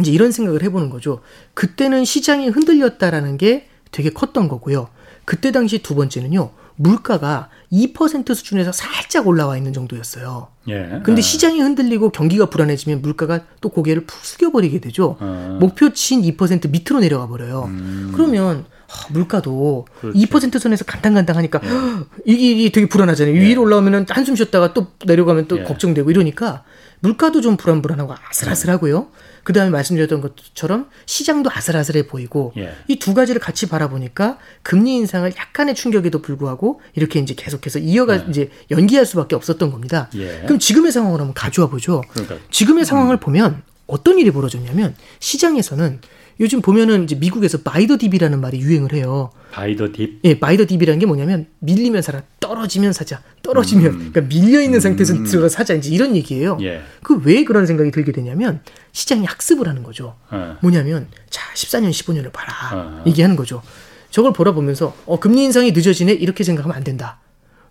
이제 이런 생각을 해보는 거죠. 그때는 시장이 흔들렸다라는 게 되게 컸던 거고요. 그때 당시 두 번째는요. 물가가 2% 수준에서 살짝 올라와 있는 정도였어요. 예. 근데 아. 시장이 흔들리고 경기가 불안해지면 물가가 또 고개를 푹 숙여버리게 되죠. 아. 목표치인 2% 밑으로 내려가 버려요. 음. 그러면 아, 물가도 그렇죠. 2% 선에서 간당간당하니까 예. 이게, 이게, 되게 불안하잖아요. 예. 위로 올라오면 한숨 쉬었다가 또 내려가면 또 예. 걱정되고 이러니까 물가도 좀 불안불안하고 아슬아슬하고요. 그 다음에 말씀드렸던 것처럼 시장도 아슬아슬해 보이고 예. 이두 가지를 같이 바라보니까 금리 인상을 약간의 충격에도 불구하고 이렇게 이제 계속해서 이어가 예. 이제 연기할 수밖에 없었던 겁니다. 예. 그럼 지금의 상황을 한번 가져와 보죠. 그러니까. 지금의 상황을 음. 보면 어떤 일이 벌어졌냐면 시장에서는 요즘 보면은 이제 미국에서 buy the dip이라는 말이 유행을 해요. buy the dip? 예, buy the dip이라는 게 뭐냐면 밀리면 사라, 떨어지면 사자, 떨어지면 음. 그러니까 밀려 있는 상태에서 음. 들어가 사자 이제 이런 얘기예요. 예. 그왜 그런 생각이 들게 되냐면 시장이 학습을 하는 거죠. 어. 뭐냐면 자 14년 15년을 봐라 어. 얘기하는 거죠. 저걸 보라 보면서 어 금리 인상이 늦어지네 이렇게 생각하면 안 된다.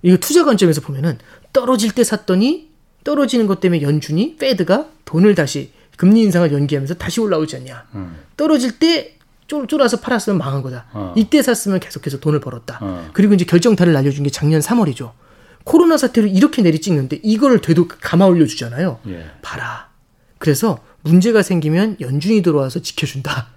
이거 투자 관점에서 보면은 떨어질 때 샀더니 떨어지는 것 때문에 연준이 Fed가 돈을 다시 금리 인상을 연기하면서 다시 올라오지 않냐. 음. 떨어질 때 쫄, 쫄아서 팔았으면 망한 거다. 어. 이때 샀으면 계속해서 돈을 벌었다. 어. 그리고 이제 결정타를 날려준 게 작년 3월이죠. 코로나 사태를 이렇게 내리찍는데 이걸 되도 감아 올려주잖아요. 예. 봐라. 그래서 문제가 생기면 연준이 들어와서 지켜준다.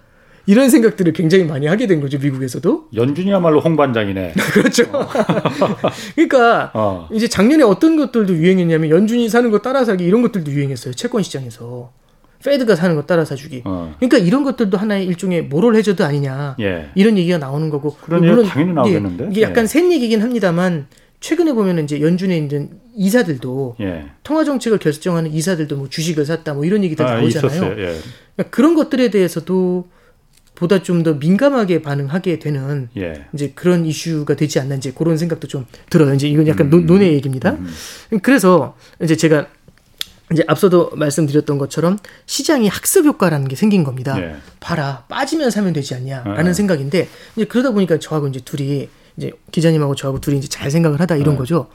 이런 생각들을 굉장히 많이 하게 된 거죠 미국에서도. 연준이야말로 홍반장이네. 그렇죠. 어. 그러니까 어. 이제 작년에 어떤 것들도 유행했냐면 연준이 사는 거 따라 사기 이런 것들도 유행했어요 채권 시장에서. 페드가 사는 거 따라 사주기. 어. 그러니까 이런 것들도 하나의 일종의 모럴 해저드 아니냐. 예. 이런 얘기가 나오는 거고. 물론 당연히 나오겠는데. 예, 이게 약간 예. 센 얘기긴 합니다만 최근에 보면 이제 연준에 있는 이사들도 예. 통화 정책을 결정하는 이사들도 뭐 주식을 샀다 뭐 이런 얘기들 아, 나오잖아요. 예. 그러니까 그런 것들에 대해서도 보다 좀 더 민감하게 반응하게 되는 예. 이제 그런 이슈가 되지 않나 이제 그런 생각도 좀 들어요. 이제 이건 약간 음, 논의 얘기입니다. 음. 그래서 이제 제가 이제 앞서도 말씀드렸던 것처럼 시장이 학습 효과라는 게 생긴 겁니다. 네. 봐라 빠지면 사면 되지 않냐라는 네. 생각인데 이제 그러다 보니까 저하고 이제 둘이 이제 기자님하고 저하고 둘이 이제 잘 생각을 하다 이런 네. 거죠.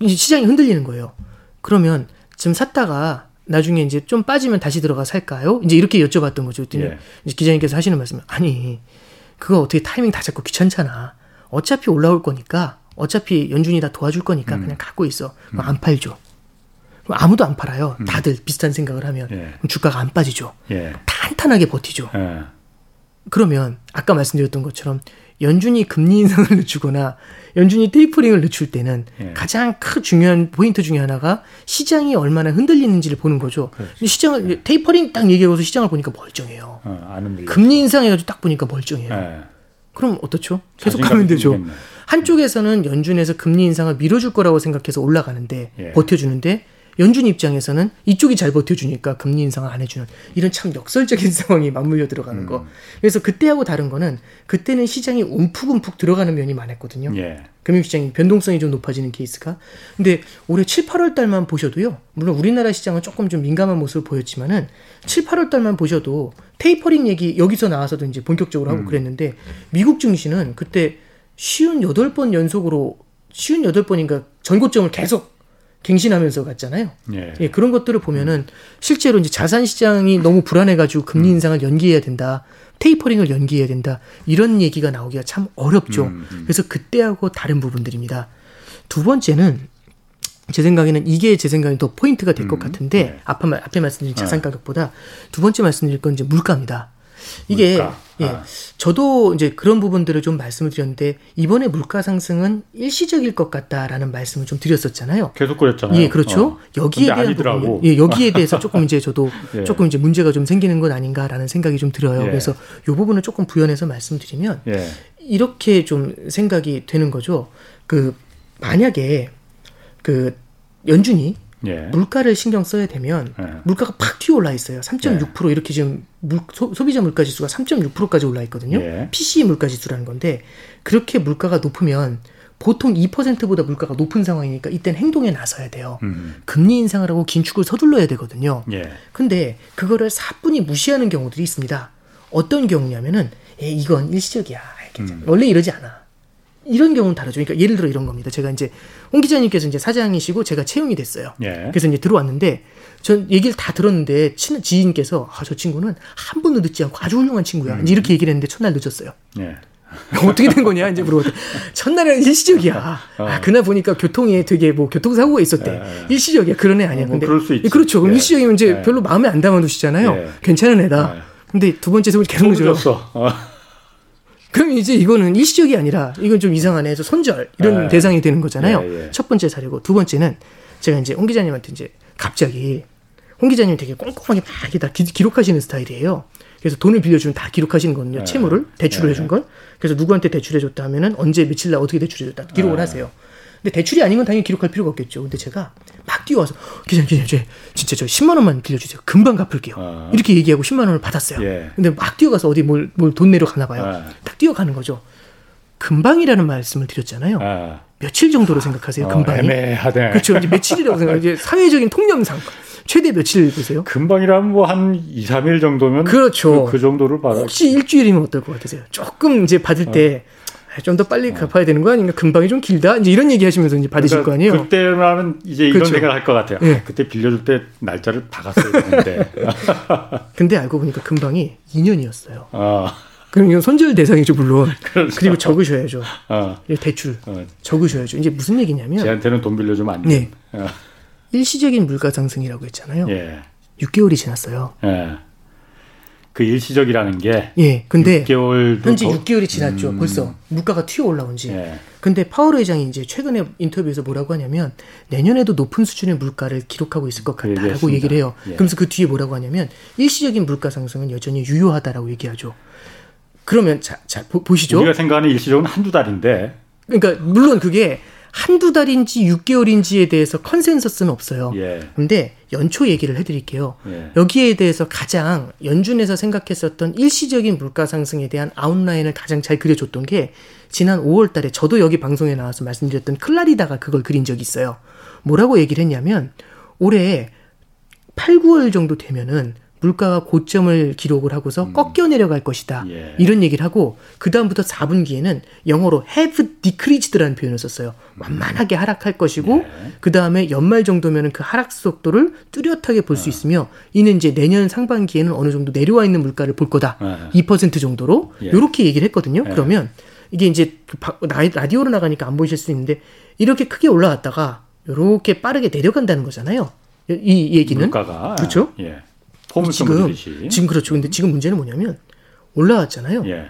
이제 시장이 흔들리는 거예요. 그러면 지금 샀다가 나중에 이제 좀 빠지면 다시 들어가 살까요? 이제 이렇게 여쭤봤던 거죠. 그랬더니 예. 이제 기자님께서 하시는 말씀은 아니 그거 어떻게 타이밍 다 잡고 귀찮잖아. 어차피 올라올 거니까 어차피 연준이 다 도와줄 거니까 음. 그냥 갖고 있어. 음. 안 팔죠. 아무도 안 팔아요. 음. 다들 비슷한 생각을 하면 예. 주가가 안 빠지죠. 예. 탄탄하게 버티죠. 예. 그러면 아까 말씀드렸던 것처럼 연준이 금리 인상을 늦추거나 연준이 테이퍼링을 늦출 때는 예. 가장 큰 중요한 포인트 중에 하나가 시장이 얼마나 흔들리는지를 보는 거죠. 그렇죠. 시장을 테이퍼링 딱 얘기하고서 시장을 보니까 멀쩡해요. 어, 금리 인상해가지고 딱 보니까 멀쩡해요. 예. 그럼 어떻죠? 계속 가면 되죠. 생겼네. 한쪽에서는 연준에서 금리 인상을 밀어줄 거라고 생각해서 올라가는데 예. 버텨주는데 연준 입장에서는 이쪽이 잘 버텨주니까 금리 인상을 안 해주는 이런 참 역설적인 상황이 맞물려 들어가는 거. 음. 그래서 그때하고 다른 거는 그때는 시장이 움푹움푹 들어가는 면이 많았거든요. 예. 금융시장이 변동성이 좀 높아지는 케이스가. 근데 올해 7, 8월 달만 보셔도요. 물론 우리나라 시장은 조금 좀 민감한 모습을 보였지만은 7, 8월 달만 보셔도 테이퍼링 얘기 여기서 나와서도 이제 본격적으로 하고 음. 그랬는데 미국 증시는 그때 쉬운 여덟 번 연속으로 쉬운 여덟 번인가 전고점을 계속 갱신하면서 갔잖아요. 예. 예. 그런 것들을 보면은 실제로 이제 자산 시장이 너무 불안해가지고 금리 음. 인상을 연기해야 된다. 테이퍼링을 연기해야 된다. 이런 얘기가 나오기가 참 어렵죠. 음, 음. 그래서 그때하고 다른 부분들입니다. 두 번째는 제 생각에는 이게 제 생각에 더 포인트가 될것 음, 같은데 네. 앞에, 앞에 말씀드린 자산 네. 가격보다 두 번째 말씀드릴 건 이제 물가입니다. 이게 물가. 예. 아. 저도 이제 그런 부분들을 좀 말씀을 드렸는데 이번에 물가 상승은 일시적일 것 같다라는 말씀을 좀 드렸었잖아요. 계속 그랬잖아요. 예, 그렇죠. 어. 여기에 대한 아니더라고. 부분, 예, 여기에 대해서 조금 이제 저도 예. 조금 이제 문제가 좀 생기는 건 아닌가라는 생각이 좀 들어요. 예. 그래서 이 부분을 조금 부연해서 말씀드리면 예. 이렇게 좀 생각이 되는 거죠. 그 만약에 그 연준이 예. 물가를 신경 써야 되면 예. 물가가 팍 튀어 올라 있어요. 3.6% 예. 이렇게 지금 물, 소, 비자 물가 지수가 3.6%까지 올라 있거든요. 예. PCE 물가 지수라는 건데 그렇게 물가가 높으면 보통 2%보다 물가가 높은 상황이니까 이땐 행동에 나서야 돼요. 음. 금리 인상을 하고 긴축을 서둘러야 되거든요. 예. 근데 그거를 사뿐히 무시하는 경우들이 있습니다. 어떤 경우냐면은 에, 예, 이건 일시적이야. 음. 원래 이러지 않아. 이런 경우는 다르죠. 그러니까 예를 들어 이런 겁니다. 제가 이제 홍 기자님께서 이제 사장이시고 제가 채용이 됐어요. 예. 그래서 이제 들어왔는데 전 얘기를 다 들었는데 친 지인께서 아 저 친구는 한 번도 늦지 않고 아주 훌륭한 친구야. 음. 이렇게 얘기를 했는데 첫날 늦었어요. 예. 어떻게 된 거냐 이제 물어봤더니 첫날은 일시적이야. 어. 아 그날 보니까 교통에 되게 뭐 교통사고가 있었대. 예. 일시적이야. 그런 애 아니야. 어, 뭐 근데 그럴 수 있지. 그렇죠. 그럼 예. 일시적이면 이제 예. 별로 마음에 안 담아두시잖아요. 예. 괜찮은 애다. 예. 근데 두 번째 세번 계속 늦어. 어. 그럼 이제 이거는 일시적이 아니라 이건 좀 이상하네 해서 손절 이런 네. 대상이 되는 거잖아요. 예, 예. 첫 번째 사례고 두 번째는 제가 이제 홍 기자님한테 이제 갑자기 홍 기자님 되게 꼼꼼하게 막 이렇게 다 기, 록하시는 스타일이에요. 그래서 돈을 빌려주면 다 기록하시는 거거든요. 네. 채무를 대출을 네. 해준 걸. 그래서 누구한테 대출해줬다 하면은 언제 며칠 날 어떻게 대출해줬다 기록을 네. 하세요. 근데 대출이 아닌 건 당연히 기록할 필요가 없겠죠. 근데 제가 막 뛰어와서 기자님, 기자님, 저 진짜 저 10만 원만 빌려주세요. 금방 갚을게요. 아. 이렇게 얘기하고 10만 원을 받았어요. 예. 근데 막 뛰어가서 어디 뭘뭘돈 내러 가나 봐요. 아. 딱 뛰어가는 거죠. 금방이라는 말씀을 드렸잖아요. 아. 며칠 정도로 생각하세요? 어, 금방이? 애매하네. 그렇죠. 이제 며칠이라고 생각. 이제 사회적인 통념상 최대 며칠 보세요? 금방이라면 뭐 한 2, 3일 정도면 그렇죠. 그, 그 정도를 받아. 혹시 일주일이면 어떨 것 같으세요? 조금 이제 받을 어. 때 좀 더 빨리 어. 갚아야 되는 거 아닌가? 금방이 좀 길다? 이제 이런 얘기 하시면서 이제 받으실 그러니까 거 아니에요? 그때라면 이제 이런 그렇죠. 생각을 할 것 같아요. 네. 아, 그때 빌려줄 때 날짜를 박았어야 되는데. 근데 알고 보니까 금방이 2년이었어요. 어. 그럼 이건 손절 대상이죠, 물론. 그렇죠. 그리고 적으셔야죠. 어. 대출. 어. 적으셔야죠. 이제 무슨 얘기냐면. 제한테는 돈 빌려주면 안 돼. 네. 어. 일시적인 물가 상승이라고 했잖아요. 예. 6개월이 지났어요. 예. 그 일시적이라는 게 예. 근데 6개월 현재 더... 6개월이 지났죠. 음. 벌써 물가가 튀어 올라온 지. 예. 근데 파월 의장이 이제 최근에 인터뷰에서 뭐라고 하냐면 내년에도 높은 수준의 물가를 기록하고 있을 것 같다라고 얘기를 해요. 예. 그러면서 그 뒤에 뭐라고 하냐면 일시적인 물가 상승은 여전히 유효하다라고 얘기하죠. 그러면 자, 자 보, 시죠 우리가 생각하는 일시적은 한두 달인데. 그러니까 물론 그게 한두 달인지 6개월인지에 대해서 컨센서스는 없어요. 예. 근데 연초 얘기를 해드릴게요. 예. 여기에 대해서 가장 연준에서 생각했었던 일시적인 물가 상승에 대한 아웃라인을 가장 잘 그려줬던 게 지난 5월 달에 저도 여기 방송에 나와서 말씀드렸던 클라리다가 그걸 그린 적이 있어요. 뭐라고 얘기를 했냐면 올해 8, 9월 정도 되면은 물가가 고점을 기록을 하고서 음. 꺾여 내려갈 것이다. 예. 이런 얘기를 하고 그 다음부터 4분기에는 영어로 have decreased라는 표현을 썼어요. 완만하게 하락할 것이고 예. 그 다음에 연말 정도면은 그 하락 속도를 뚜렷하게 볼수 아. 있으며 이는 이제 내년 상반기에는 어느 정도 내려와 있는 물가를 볼 거다. 아. 2% 정도로 이렇게 예. 얘기를 했거든요. 예. 그러면 이게 이제 그 라디오로 나가니까 안 보이실 수 있는데 이렇게 크게 올라왔다가 이렇게 빠르게 내려간다는 거잖아요. 이 얘기는 물가가 그렇죠. 예. 지금 지금 그렇죠. 근데 지금 문제는 뭐냐면 올라왔잖아요. 예.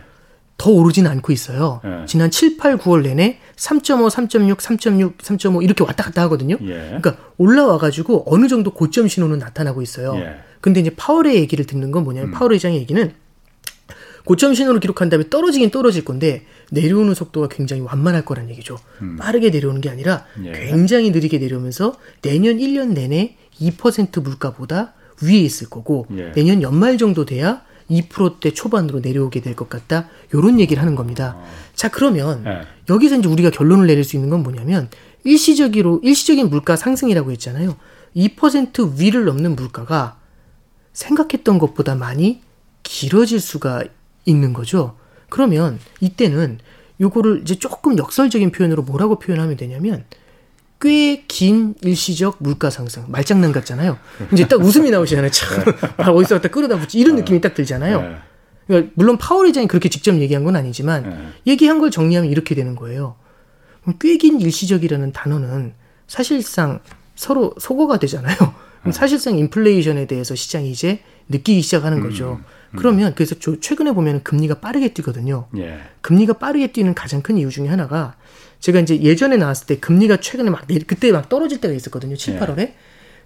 더 오르지는 않고 있어요. 예. 지난 7, 8, 9월 내내 3.5, 3.6, 3.6, 3.5 이렇게 왔다 갔다 하거든요. 예. 그러니까 올라와 가지고 어느 정도 고점 신호는 나타나고 있어요. 예. 근데 이제 파월의 얘기를 듣는 건 뭐냐면 음. 파월 의장의 얘기는 고점 신호를 기록한 다음에 떨어지긴 떨어질 건데 내려오는 속도가 굉장히 완만할 거란 얘기죠. 빠르게 내려오는 게 아니라 음. 예. 굉장히 느리게 내려오면서 내년 1년 내내 2% 물가보다 위에 있을 거고 예. 내년 연말 정도 돼야 2%대 초반으로 내려오게 될 것 같다. 요런 얘기를 하는 겁니다. 자, 그러면 예. 여기서 이제 우리가 결론을 내릴 수 있는 건 뭐냐면 일시적으로 일시적인 물가 상승이라고 했잖아요. 2% 위를 넘는 물가가 생각했던 것보다 많이 길어질 수가 있는 거죠. 그러면 이때는 요거를 이제 조금 역설적인 표현으로 뭐라고 표현하면 되냐면 꽤 긴 일시적 물가 상승 말장난 같잖아요. 이제 딱 웃음이 나오시잖아요. 참 아, 어디서 갖다 끌어다 붙지 이런 느낌이 딱 들잖아요. 예. 그러니까 물론 파월 의장이 그렇게 직접 얘기한 건 아니지만 얘기한 걸 정리하면 이렇게 되는 거예요. 꽤 긴 일시적이라는 단어는 사실상 서로 소거가 되잖아요. 사실상 인플레이션에 대해서 시장이 이제 느끼기 시작하는 거죠. 그러면 그래서 저 최근에 보면 금리가 빠르게 뛰거든요. 예. 금리가 빠르게 뛰는 가장 큰 이유 중에 하나가 제가 이제 예전에 나왔을 때 금리가 최근에 막 내리, 그때 막 떨어질 때가 있었거든요. 7, 예. 8월에.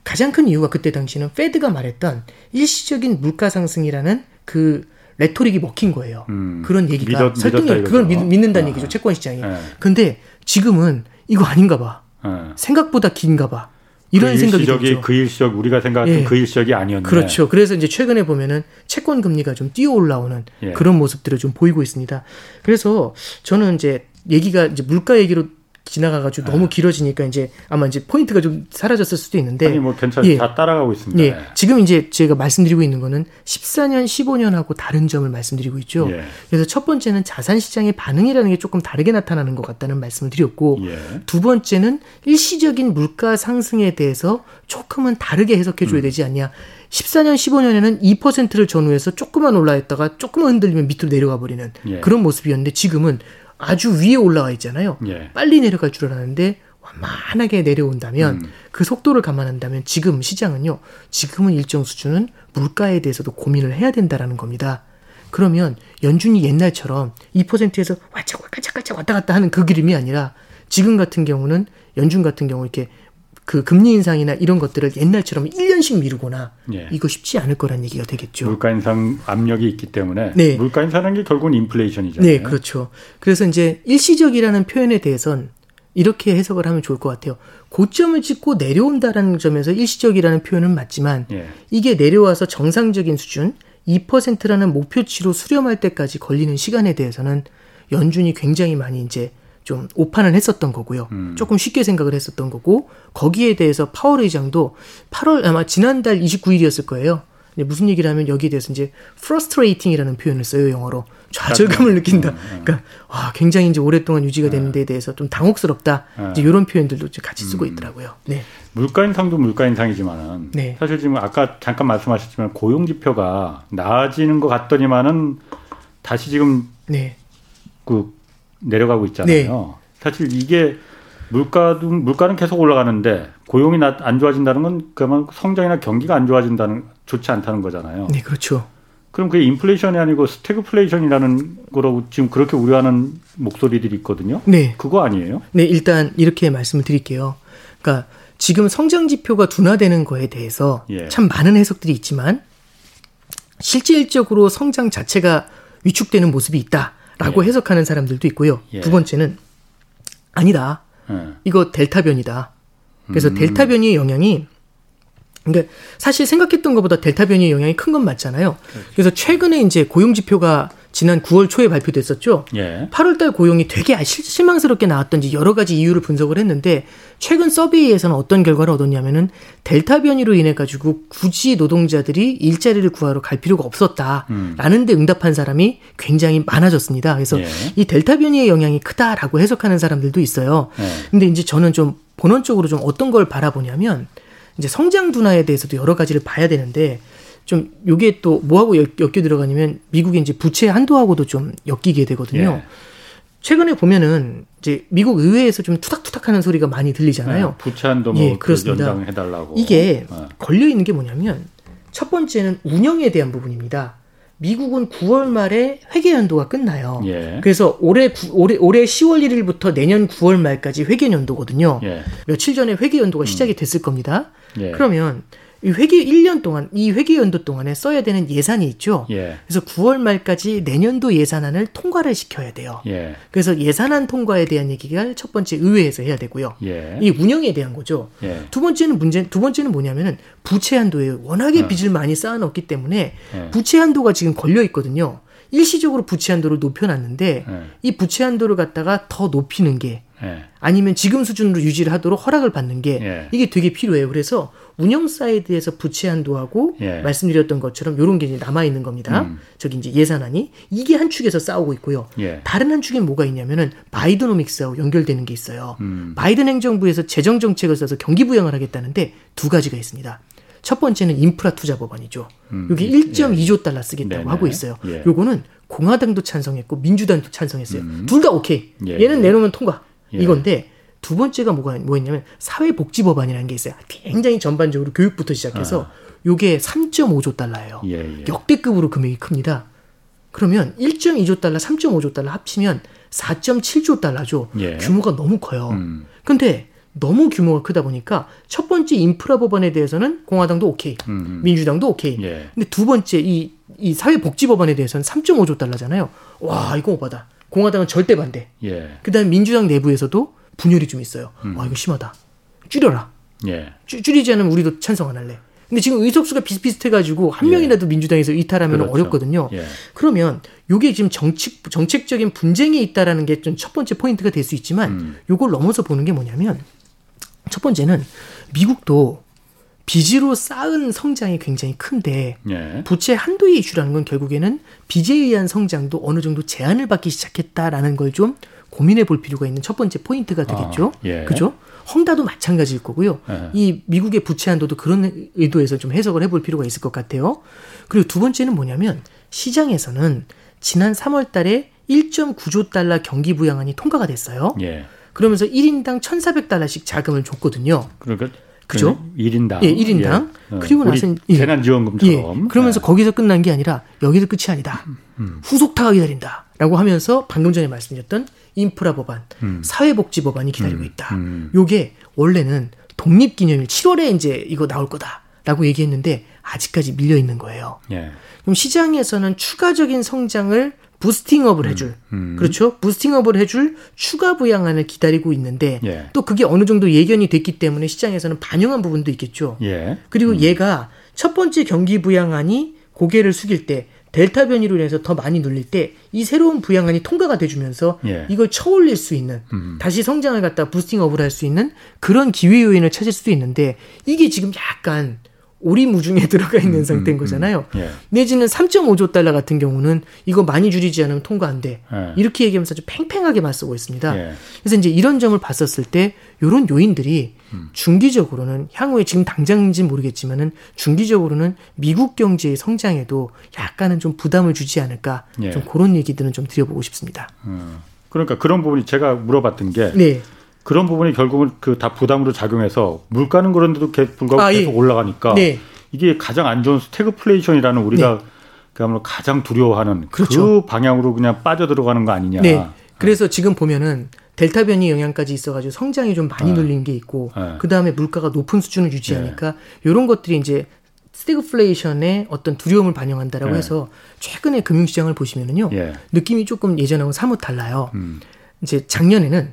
가장 큰 이유가 그때 당시는 페드가 말했던 일시적인 물가 상승이라는 그 레토릭이 먹힌 거예요. 음. 그런 얘기가 믿었- 설득력 그걸. 믿, 믿는다는 아. 얘기죠. 채권 시장이. 예. 근데 지금은 이거 아닌가 봐. 예. 생각보다 긴가 봐. 이런 그 생각이 일시적이 들죠. 그 일시적 우리가 생각했던 예. 그 일시적이 아니었네. 그렇죠. 그래서 이제 최근에 보면은 채권 금리가 좀 뛰어 올라오는 예. 그런 모습들을 좀 보이고 있습니다. 그래서 저는 이제 얘기가 이제 물가 얘기로 지나가가지고 너무 길어지니까 이제 아마 이제 포인트가 좀 사라졌을 수도 있는데 예. 아니 뭐 괜찮아요. 예. 다 따라가고 있습니다. 예, 지금 이제 제가 말씀드리고 있는 거는 14년, 15년하고 다른 점을 말씀드리고 있죠. 예. 그래서 첫 번째는 자산 시장의 반응이라는 게 조금 다르게 나타나는 것 같다는 말씀을 드렸고, 예. 두 번째는 일시적인 물가 상승에 대해서 조금은 다르게 해석해 음. 줘야 되지 않냐. 14년, 15년에는 2%를 전후해서 조금만 올라있다가 조금만 흔들리면 밑으로 내려가 버리는 예. 그런 모습이었는데 지금은 아주 위에 올라와 있잖아요. 예. 빨리 내려갈 줄 알았는데 완만하게 내려온다면 음. 그 속도를 감안한다면 지금 시장은요. 지금은 일정 수준은 물가에 대해서도 고민을 해야 된다라는 겁니다. 그러면 연준이 옛날처럼 2%에서 와짝와짝와짝 왔다 갔다 하는 그 그림이 아니라 지금 같은 경우는 연준 같은 경우 이렇게 그 금리 인상이나 이런 것들을 옛날처럼 1년씩 미루거나 예. 이거 쉽지 않을 거란 얘기가 되겠죠. 물가 인상 압력이 있기 때문에 네. 물가 인상하는 게 결국은 인플레이션이잖아요. 네, 그렇죠. 그래서 이제 일시적이라는 표현에 대해선 이렇게 해석을 하면 좋을 것 같아요. 고점을 찍고 내려온다라는 점에서 일시적이라는 표현은 맞지만 예. 이게 내려와서 정상적인 수준 2%라는 목표치로 수렴할 때까지 걸리는 시간에 대해서는 연준이 굉장히 많이 이제 좀 오판을 했었던 거고요. 음. 조금 쉽게 생각을 했었던 거고 거기에 대해서 파월 의장도 8월 아마 지난달 29일이었을 거예요. 무슨 얘기를 하면 여기에 대해서 이제 frustrating이라는 표현을 써요 영어로 좌절감을 느낀다. 그러니까 와 굉장히 이제 오랫동안 유지가 되는 데에 대해서 좀 당혹스럽다. 이제 이런 표현들도 이제 같이 쓰고 있더라고요. 네. 물가 인상도 물가 인상이지만은 네. 사실 지금 아까 잠깐 말씀하셨지만 고용 지표가 나아지는 것 같더니만은 다시 지금 네. 그 내려가고 있잖아요. 사실 이게 물가도 물가는 계속 올라가는데 고용이 나- 안 좋아진다는 건 그러면 성장이나 경기가 안 좋아진다는 좋지 않다는 거잖아요. 네, 그렇죠. 그럼 그게 인플레이션이 아니고 스태그플레이션이라는 거라고 지금 그렇게 우려하는 목소리들이 있거든요. 네. 그거 아니에요? 네, 일단 이렇게 말씀을 드릴게요. 그러니까 지금 성장 지표가 둔화되는 거에 대해서 예. 참 많은 해석들이 있지만 실질적으로 성장 자체가 위축되는 모습이 있다 라고 예. 해석하는 사람들도 있고요. 예. 두 번째는 아니다. 예. 이거 델타 변이다. 그래서 음. 델타 변이의 영향이 근데 사실 생각했던 것보다 델타 변이의 영향이 큰 건 맞잖아요. 그래서 최근에 이제 고용 지표가 지난 9월 초에 발표됐었죠. 예. 8월달 고용이 되게 실- 실망스럽게 나왔던지 여러 가지 이유를 분석을 했는데 최근 서베이에서는 어떤 결과를 얻었냐면은 델타 변이로 인해 가지고 굳이 노동자들이 일자리를 구하러 갈 필요가 없었다라는 데 응답한 사람이 굉장히 많아졌습니다. 그래서 예. 이 델타 변이의 영향이 크다라고 해석하는 사람들도 있어요. 예. 근데 이제 저는 좀 본원적으로 좀 어떤 걸 바라보냐면 이제 성장 둔화에 대해서도 여러 가지를 봐야 되는데 좀 요게 또 뭐하고 엮- 엮여 들어가냐면 미국의 이제 부채 한도하고도 좀 엮이게 되거든요. 예. 최근에 보면은 이제 미국 의회에서 좀 투닥투닥하는 소리가 많이 들리잖아요. 예. 부채 한도 뭐 예, 그 그렇습니다. 연장해달라고. 이게 어. 걸려 있는 게 뭐냐면 첫 번째는 운영에 대한 부분입니다. 미국은 9월 말에 회계 연도가 끝나요. 예. 그래서 올해 9, 올해 올해 10월 1일부터 내년 9월 말까지 회계 연도거든요. 예. 며칠 전에 회계 연도가 시작이 됐을 겁니다. 예. 그러면 이 회계 1년 동안 이 회계 연도 동안에 써야 되는 예산이 있죠. 예. 그래서 9월 말까지 내년도 예산안을 통과를 시켜야 돼요. 예. 그래서 예산안 통과에 대한 얘기가 첫 번째 의회에서 해야 되고요. 예. 이 운영에 대한 거죠. 예. 두 번째는 문제 두 번째는 뭐냐면은 부채 한도에 워낙에 어. 빚을 많이 쌓아놓기 때문에 예. 부채 한도가 지금 걸려 있거든요. 일시적으로 부채 한도를 높여놨는데 예. 이 부채 한도를 갖다가 더 높이는 게 아니면 지금 수준으로 유지를 하도록 허락을 받는 게 이게 되게 필요해요. 그래서 운영 사이드에서 부채 한도하고 예. 말씀드렸던 것처럼 이런 게 이제 남아 있는 겁니다. 음. 저기 이제 예산안이 이게 한 축에서 싸우고 있고요. 예. 다른 한 축에 뭐가 있냐면은 바이드노믹스하고 연결되는 게 있어요. 음. 바이든 행정부에서 재정 정책을 써서 경기 부양을 하겠다는데 두 가지가 있습니다. 첫 번째는 인프라 투자 법안이죠. 음. 여기 1.2조 예. 달러 쓰겠다고 네네. 하고 있어요. 예. 요거는 공화당도 찬성했고 민주당도 찬성했어요. 음. 둘다 오케이. 예. 얘는 내놓으면 통과. 예. 이건데 두 번째가 뭐가 뭐였냐면 사회복지법안이라는 게 있어요. 굉장히 전반적으로 교육부터 시작해서 아. 요게 3.5조 달러예요. 예, 예. 역대급으로 금액이 큽니다. 그러면 1.2조 달러, 3.5조 달러 합치면 4.7조 달러죠. 예. 규모가 너무 커요. 음. 근데 너무 규모가 크다 보니까 첫 번째 인프라 법안에 대해서는 공화당도 오케이, 음. 음. 민주당도 오케이. 예. 근데 두 번째 이, 이 사회복지 법안에 대해서는 3.5조 달러잖아요. 와 이거 오바다. 공화당은 절대 반대. 예. 그다음 민주당 내부에서도 분열이 좀 있어요. 음. 아 이거 심하다. 줄여라. 예. 줄, 줄이지 않으면 우리도 찬성 안 할래. 근데 지금 의석수가 비슷비슷해가지고 한 예. 명이라도 민주당에서 이탈하면 그렇죠. 어렵거든요. 예. 그러면 요게 지금 정책 정책적인 분쟁이 있다라는 게 좀 첫 번째 포인트가 될 수 있지만 음. 요걸 넘어서 보는 게 뭐냐면 첫 번째는 미국도 빚으로 쌓은 성장이 굉장히 큰데 예. 부채 한도의 이슈라는 건 결국에는 빚에 의한 성장도 어느 정도 제한을 받기 시작했다라는 걸 좀 고민해 볼 필요가 있는 첫 번째 포인트가 되겠죠. 아, 예. 그죠? 헝다도 마찬가지일 거고요. 예. 이 미국의 부채 한도도 그런 의도에서 좀 해석을 해볼 필요가 있을 것 같아요. 그리고 두 번째는 뭐냐면 시장에서는 지난 3월 달에 1.9조 달러 경기 부양안이 통과가 됐어요. 예. 그러면서 1인당 1,400달러씩 자금을 줬거든요. 그러니까 그죠? 1인당. 예, 1인당. 예. 그리고 나서 예. 재난지원금처럼. 예. 그러면서 예. 거기서 끝난 게 아니라 여기서 끝이 아니다. 음, 음. 후속타가 기다린다. 라고 하면서 방금 전에 말씀드렸던 인프라 법안, 음. 사회복지 법안이 기다리고 음. 있다. 음. 요게 원래는 독립기념일 7월에 이제 이거 나올 거다라고 얘기했는데 아직까지 밀려 있는 거예요. 예. 그럼 시장에서는 추가적인 성장을 부스팅업을 음. 해줄 음. 그렇죠 부스팅업을 해줄 추가 부양안을 기다리고 있는데 예. 또 그게 어느 정도 예견이 됐기 때문에 시장에서는 반영한 부분도 있겠죠. 예. 그리고 음. 얘가 첫 번째 경기 부양안이 고개를 숙일 때 델타 변이로 인해서 더 많이 눌릴 때 이 새로운 부양안이 통과가 돼주면서 예. 이걸 쳐올릴 수 있는 음. 다시 성장을 갖다 부스팅업을 할 수 있는 그런 기회 요인을 찾을 수도 있는데 이게 지금 약간 오리무중에 들어가 있는 음, 상태인 음, 거잖아요. 음, 예. 내지는 3.5조 달러 같은 경우는 이거 많이 줄이지 않으면 통과 안 돼. 예. 이렇게 얘기하면서 좀 팽팽하게 맞서고 있습니다. 예. 그래서 이제 이런 점을 봤었을 때 이런 요인들이 중기적으로는 향후에 지금 당장인지 모르겠지만은 중기적으로는 미국 경제의 성장에도 약간은 좀 부담을 주지 않을까 예. 좀 그런 얘기들은 좀 드려보고 싶습니다. 음. 그러니까 그런 부분이 제가 물어봤던 게 네. 그런 부분이 결국은 그 다 부담으로 작용해서 물가는 그런데도 불구하고 아, 예. 계속 예. 올라가니까 네. 이게 가장 안 좋은 스태그플레이션이라는 우리가 네. 그야말로 가장 두려워하는 그렇죠. 그 방향으로 그냥 빠져 들어가는 거 아니냐. 네. 그래서 지금 보면은 델타 변이 영향까지 있어가지고 성장이 좀 많이 네. 눌린 게 있고 네. 그 다음에 물가가 높은 수준을 유지하니까 네. 이런 것들이 이제 스태그플레이션의 어떤 두려움을 반영한다라고 네. 해서 최근에 금융시장을 보시면은요 예. 느낌이 조금 예전하고 사뭇 달라요. 음. 이제 작년에는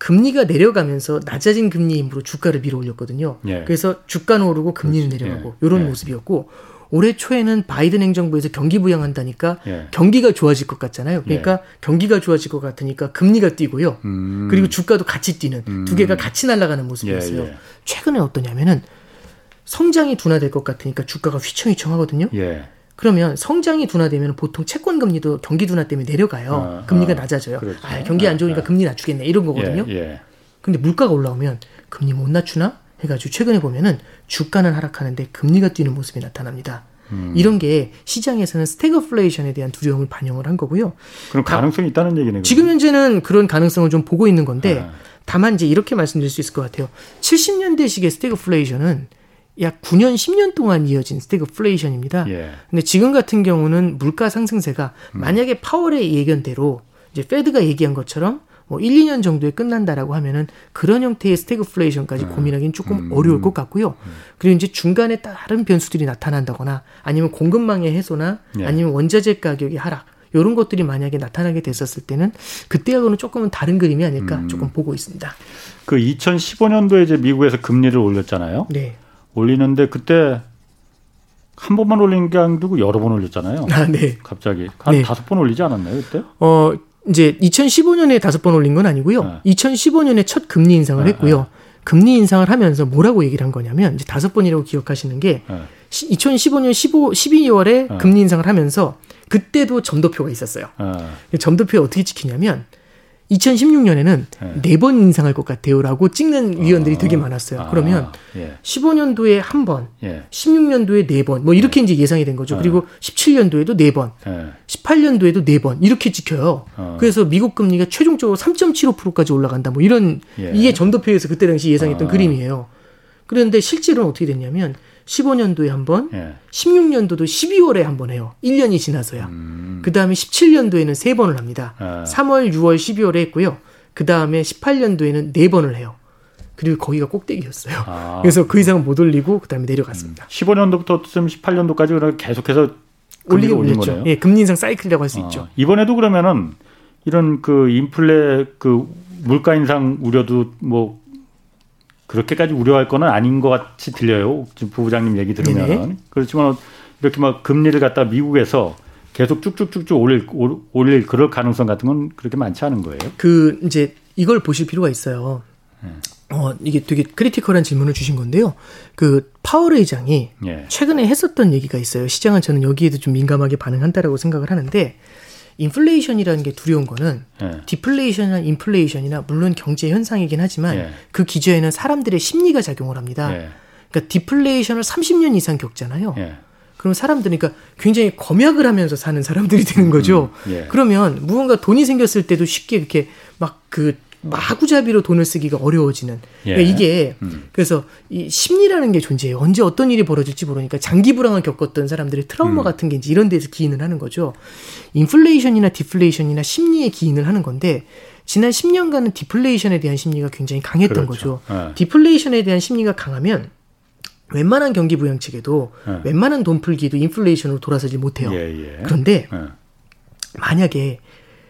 금리가 내려가면서 낮아진 금리 힘으로 주가를 밀어 올렸거든요. 예. 그래서 주가는 오르고 금리는 그렇지. 내려가고 예. 이런 예. 모습이었고 올해 초에는 바이든 행정부에서 경기 부양한다니까 예. 경기가 좋아질 것 같잖아요. 그러니까 예. 경기가 좋아질 것 같으니까 금리가 뛰고요. 음. 그리고 주가도 같이 뛰는 음. 두 개가 같이 날아가는 모습이었어요. 예, 예. 최근에 어떠냐면은 성장이 둔화될 것 같으니까 주가가 휘청휘청하거든요. 예. 그러면 성장이 둔화되면 보통 채권 금리도 경기 둔화 때문에 내려가요. 아, 금리가 아, 낮아져요. 그렇죠. 아, 경기 안 좋으니까 아, 금리 낮추겠네 이런 거거든요. 예, 근데 물가가 올라오면 금리 못 낮추나? 해가지고 최근에 보면은 주가는 하락하는데 금리가 뛰는 모습이 나타납니다. 음. 이런 게 시장에서는 스태그플레이션에 대한 두려움을 반영을 한 거고요. 그럼 가능성이 다, 있다는 얘기네요. 지금 현재는 그런 가능성을 좀 보고 있는 건데 아. 다만 이제 이렇게 말씀드릴 수 있을 것 같아요. 70년대식의 스태그플레이션은 약 9년, 10년 동안 이어진 스태그플레이션입니다. 예. 근데 지금 같은 경우는 물가 상승세가 음. 만약에 파월의 예견대로 이제 Fed가 얘기한 것처럼 뭐 1, 2년 정도에 끝난다라고 하면은 그런 형태의 스태그플레이션까지 음. 고민하기는 조금 음. 어려울 것 같고요. 그리고 이제 중간에 다른 변수들이 나타난다거나 아니면 공급망의 해소나 예. 아니면 원자재 가격의 하락 이런 것들이 만약에 나타나게 됐었을 때는 그때하고는 조금은 다른 그림이 아닐까 음. 조금 보고 있습니다. 그 2015년도에 이제 미국에서 금리를 올렸잖아요. 네. 올리는데 그때 한 번만 올린 게 아니고 여러 번 올렸잖아요. 아, 네. 갑자기 한 네. 다섯 번 올리지 않았나요 그때? 어 이제 2015년에 다섯 번 올린 건 아니고요. 네. 2015년에 첫 금리 인상을 네, 했고요. 네. 금리 인상을 하면서 뭐라고 얘기를 한 거냐면 이제 다섯 번이라고 기억하시는 게 2015년 15 12월에 금리 인상을 하면서 그때도 점도표가 있었어요. 점도표에 어떻게 찍히냐면 2016년에는 네 번 인상할 것 같아요라고 찍는 위원들이 어, 되게 많았어요. 아, 그러면 예. 15년도에 한 번, 예. 16년도에 네 번, 뭐 이렇게 예. 이제 예상이 된 거죠. 어. 그리고 17년도에도 네 번, 예. 18년도에도 네 번 이렇게 찍혀요. 어. 그래서 미국 금리가 최종적으로 3.75%까지 올라간다. 뭐 이런 예. 이게 점도표에서 그때 당시 예상했던 어. 그림이에요. 그런데 실제로는 어떻게 됐냐면 15년도에 한 번, 예. 16년도도 12월에 한 번 해요. 1년이 지나서야. 음. 그 다음에 17년도에는 세 번을 합니다. 예. 3월, 6월, 12월에 했고요. 그 다음에 18년도에는 네 번을 해요. 그리고 거기가 꼭대기였어요. 아. 그래서 그 이상은 못 올리고 그 다음에 내려갔습니다. 음. 15년도부터 18년도까지 계속해서 올리긴 올렸죠. 예, 금리 인상 사이클이라고 할수 아. 있죠. 이번에도 그러면은 이런 그 인플레 그 물가 인상 우려도 뭐 그렇게까지 우려할 거는 아닌 것 같이 들려요. 지금 부부장님 얘기 들으면 네네. 그렇지만 이렇게 막 금리를 갖다 미국에서 계속 쭉쭉쭉쭉 올릴 올릴 그럴 가능성 같은 건 그렇게 많지 않은 거예요. 그 이제 이걸 보실 필요가 있어요. 네. 어, 이게 되게 critical한 질문을 주신 건데요. 그 파월 의장이 예. 최근에 했었던 얘기가 있어요. 시장은 저는 여기에도 좀 민감하게 반응한다라고 생각을 하는데 인플레이션이라는 게 두려운 거는 예. 디플레이션이나 인플레이션이나 물론 경제 현상이긴 하지만 예. 그 기저에는 사람들의 심리가 작용을 합니다. 예. 그러니까 디플레이션을 30년 이상 겪잖아요. 예. 그럼 사람들이 그러니까 굉장히 검약을 하면서 사는 사람들이 되는 거죠. 음, 예. 그러면 무언가 돈이 생겼을 때도 쉽게 이렇게 막 그 마구잡이로 돈을 쓰기가 어려워지는. 예. 그러니까 이게 음. 그래서 이 심리라는 게 존재해요. 언제 어떤 일이 벌어질지 모르니까 장기 불황을 겪었던 사람들의 트라우마 음. 같은 게 이제 이런 데서 기인을 하는 거죠. 인플레이션이나 디플레이션이나 심리에 기인을 하는 건데 지난 10년간은 디플레이션에 대한 심리가 굉장히 강했던 그렇죠. 거죠. 네. 디플레이션에 대한 심리가 강하면 웬만한 경기 부양책에도 네. 웬만한 돈 풀기도 인플레이션으로 돌아서지 못해요. 예, 예. 그런데 네. 만약에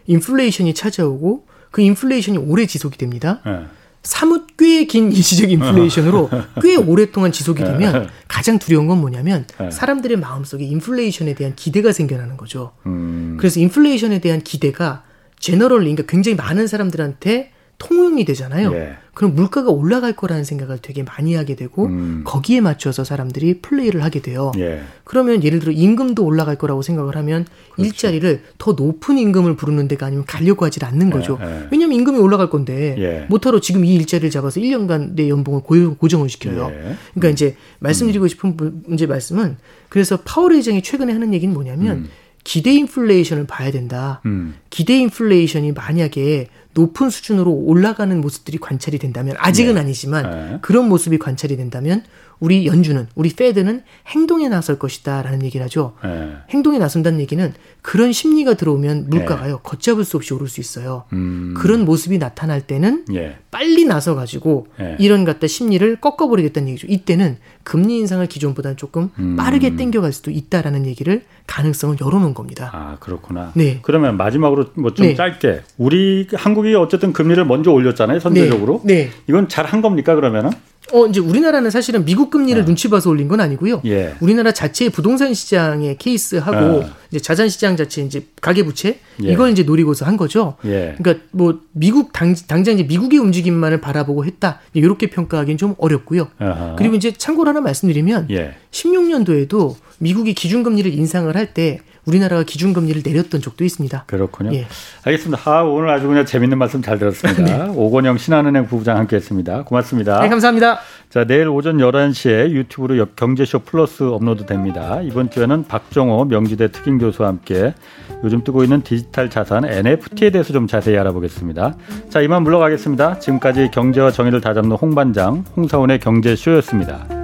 인플레이션이 찾아오고 그 인플레이션이 오래 지속이 됩니다. 네. 사뭇 꽤 긴 일시적 인플레이션으로 꽤 오랫동안 지속이 되면 가장 두려운 건 뭐냐면 사람들의 마음속에 인플레이션에 대한 기대가 생겨나는 거죠. 음. 그래서 인플레이션에 대한 기대가 제너럴, 그러니까 굉장히 많은 사람들한테 통용이 되잖아요. 예. 그럼 물가가 올라갈 거라는 생각을 되게 많이 하게 되고 음. 거기에 맞춰서 사람들이 플레이를 하게 돼요. 예. 그러면 예를 들어 임금도 올라갈 거라고 생각을 하면 그렇죠. 일자리를 더 높은 임금을 부르는 데가 아니면 가려고 하질 않는 예, 거죠. 예. 왜냐하면 임금이 올라갈 건데 예. 못하러 지금 이 일자리를 잡아서 1년간 내 연봉을 고정을 시켜요. 예. 그러니까 음. 이제 말씀드리고 싶은 문제 말씀은 그래서 파월 의장이 최근에 하는 얘기는 뭐냐면 음. 기대 인플레이션을 봐야 된다. 음. 기대 인플레이션이 만약에 높은 수준으로 올라가는 모습들이 관찰이 된다면 아직은 네. 아니지만 네. 그런 모습이 관찰이 된다면 우리 연준은 우리 페드는 행동에 나설 것이다라는 얘기를 하죠. 네. 행동에 나선다는 얘기는 그런 심리가 들어오면 물가가요 네. 걷잡을 수 없이 오를 수 있어요. 음. 그런 모습이 나타날 때는 예. 빨리 나서 가지고 예. 이런 갖다 심리를 꺾어버리겠다는 얘기죠. 이때는 금리 인상을 기존보다는 조금 음. 빠르게 땡겨갈 수도 있다라는 얘기를 가능성을 열어놓은 겁니다. 아 그렇구나. 네. 그러면 마지막으로 뭐좀 네. 짧게 우리 한국이 어쨌든 금리를 먼저 올렸잖아요 선제적으로. 네. 네. 이건 잘 한 겁니까 그러면은? 어, 이제 우리나라는 사실은 미국 금리를 어. 눈치 봐서 올린 건 아니고요. 예. 우리나라 자체의 부동산 시장의 케이스하고 어. 이제 자산 시장 자체 이제 가계 부채 예. 이걸 이제 노리고서 한 거죠. 예. 그러니까 뭐 미국 당, 당장 이제 미국의 움직임만을 바라보고 했다. 이렇게 평가하기는 좀 어렵고요. 어허. 그리고 이제 참고로 하나 말씀드리면 예. 16년도에도 미국이 기준금리를 인상을 할 때 우리나라가 기준금리를 내렸던 적도 있습니다. 그렇군요. 예. 알겠습니다. 아, 오늘 아주 그냥 재밌는 말씀 잘 들었습니다. 네. 오건영 신한은행 부부장 함께했습니다. 고맙습니다. 네, 감사합니다. 자, 내일 오전 11시에 유튜브로 경제쇼 플러스 업로드 됩니다. 이번 주에는 박정호 명지대 특임 교수와 함께 요즘 뜨고 있는 디지털 자산 NFT에 대해서 좀 자세히 알아보겠습니다. 자, 이만 물러가겠습니다. 지금까지 경제와 정의를 다잡는 홍반장 홍사원의 경제쇼였습니다.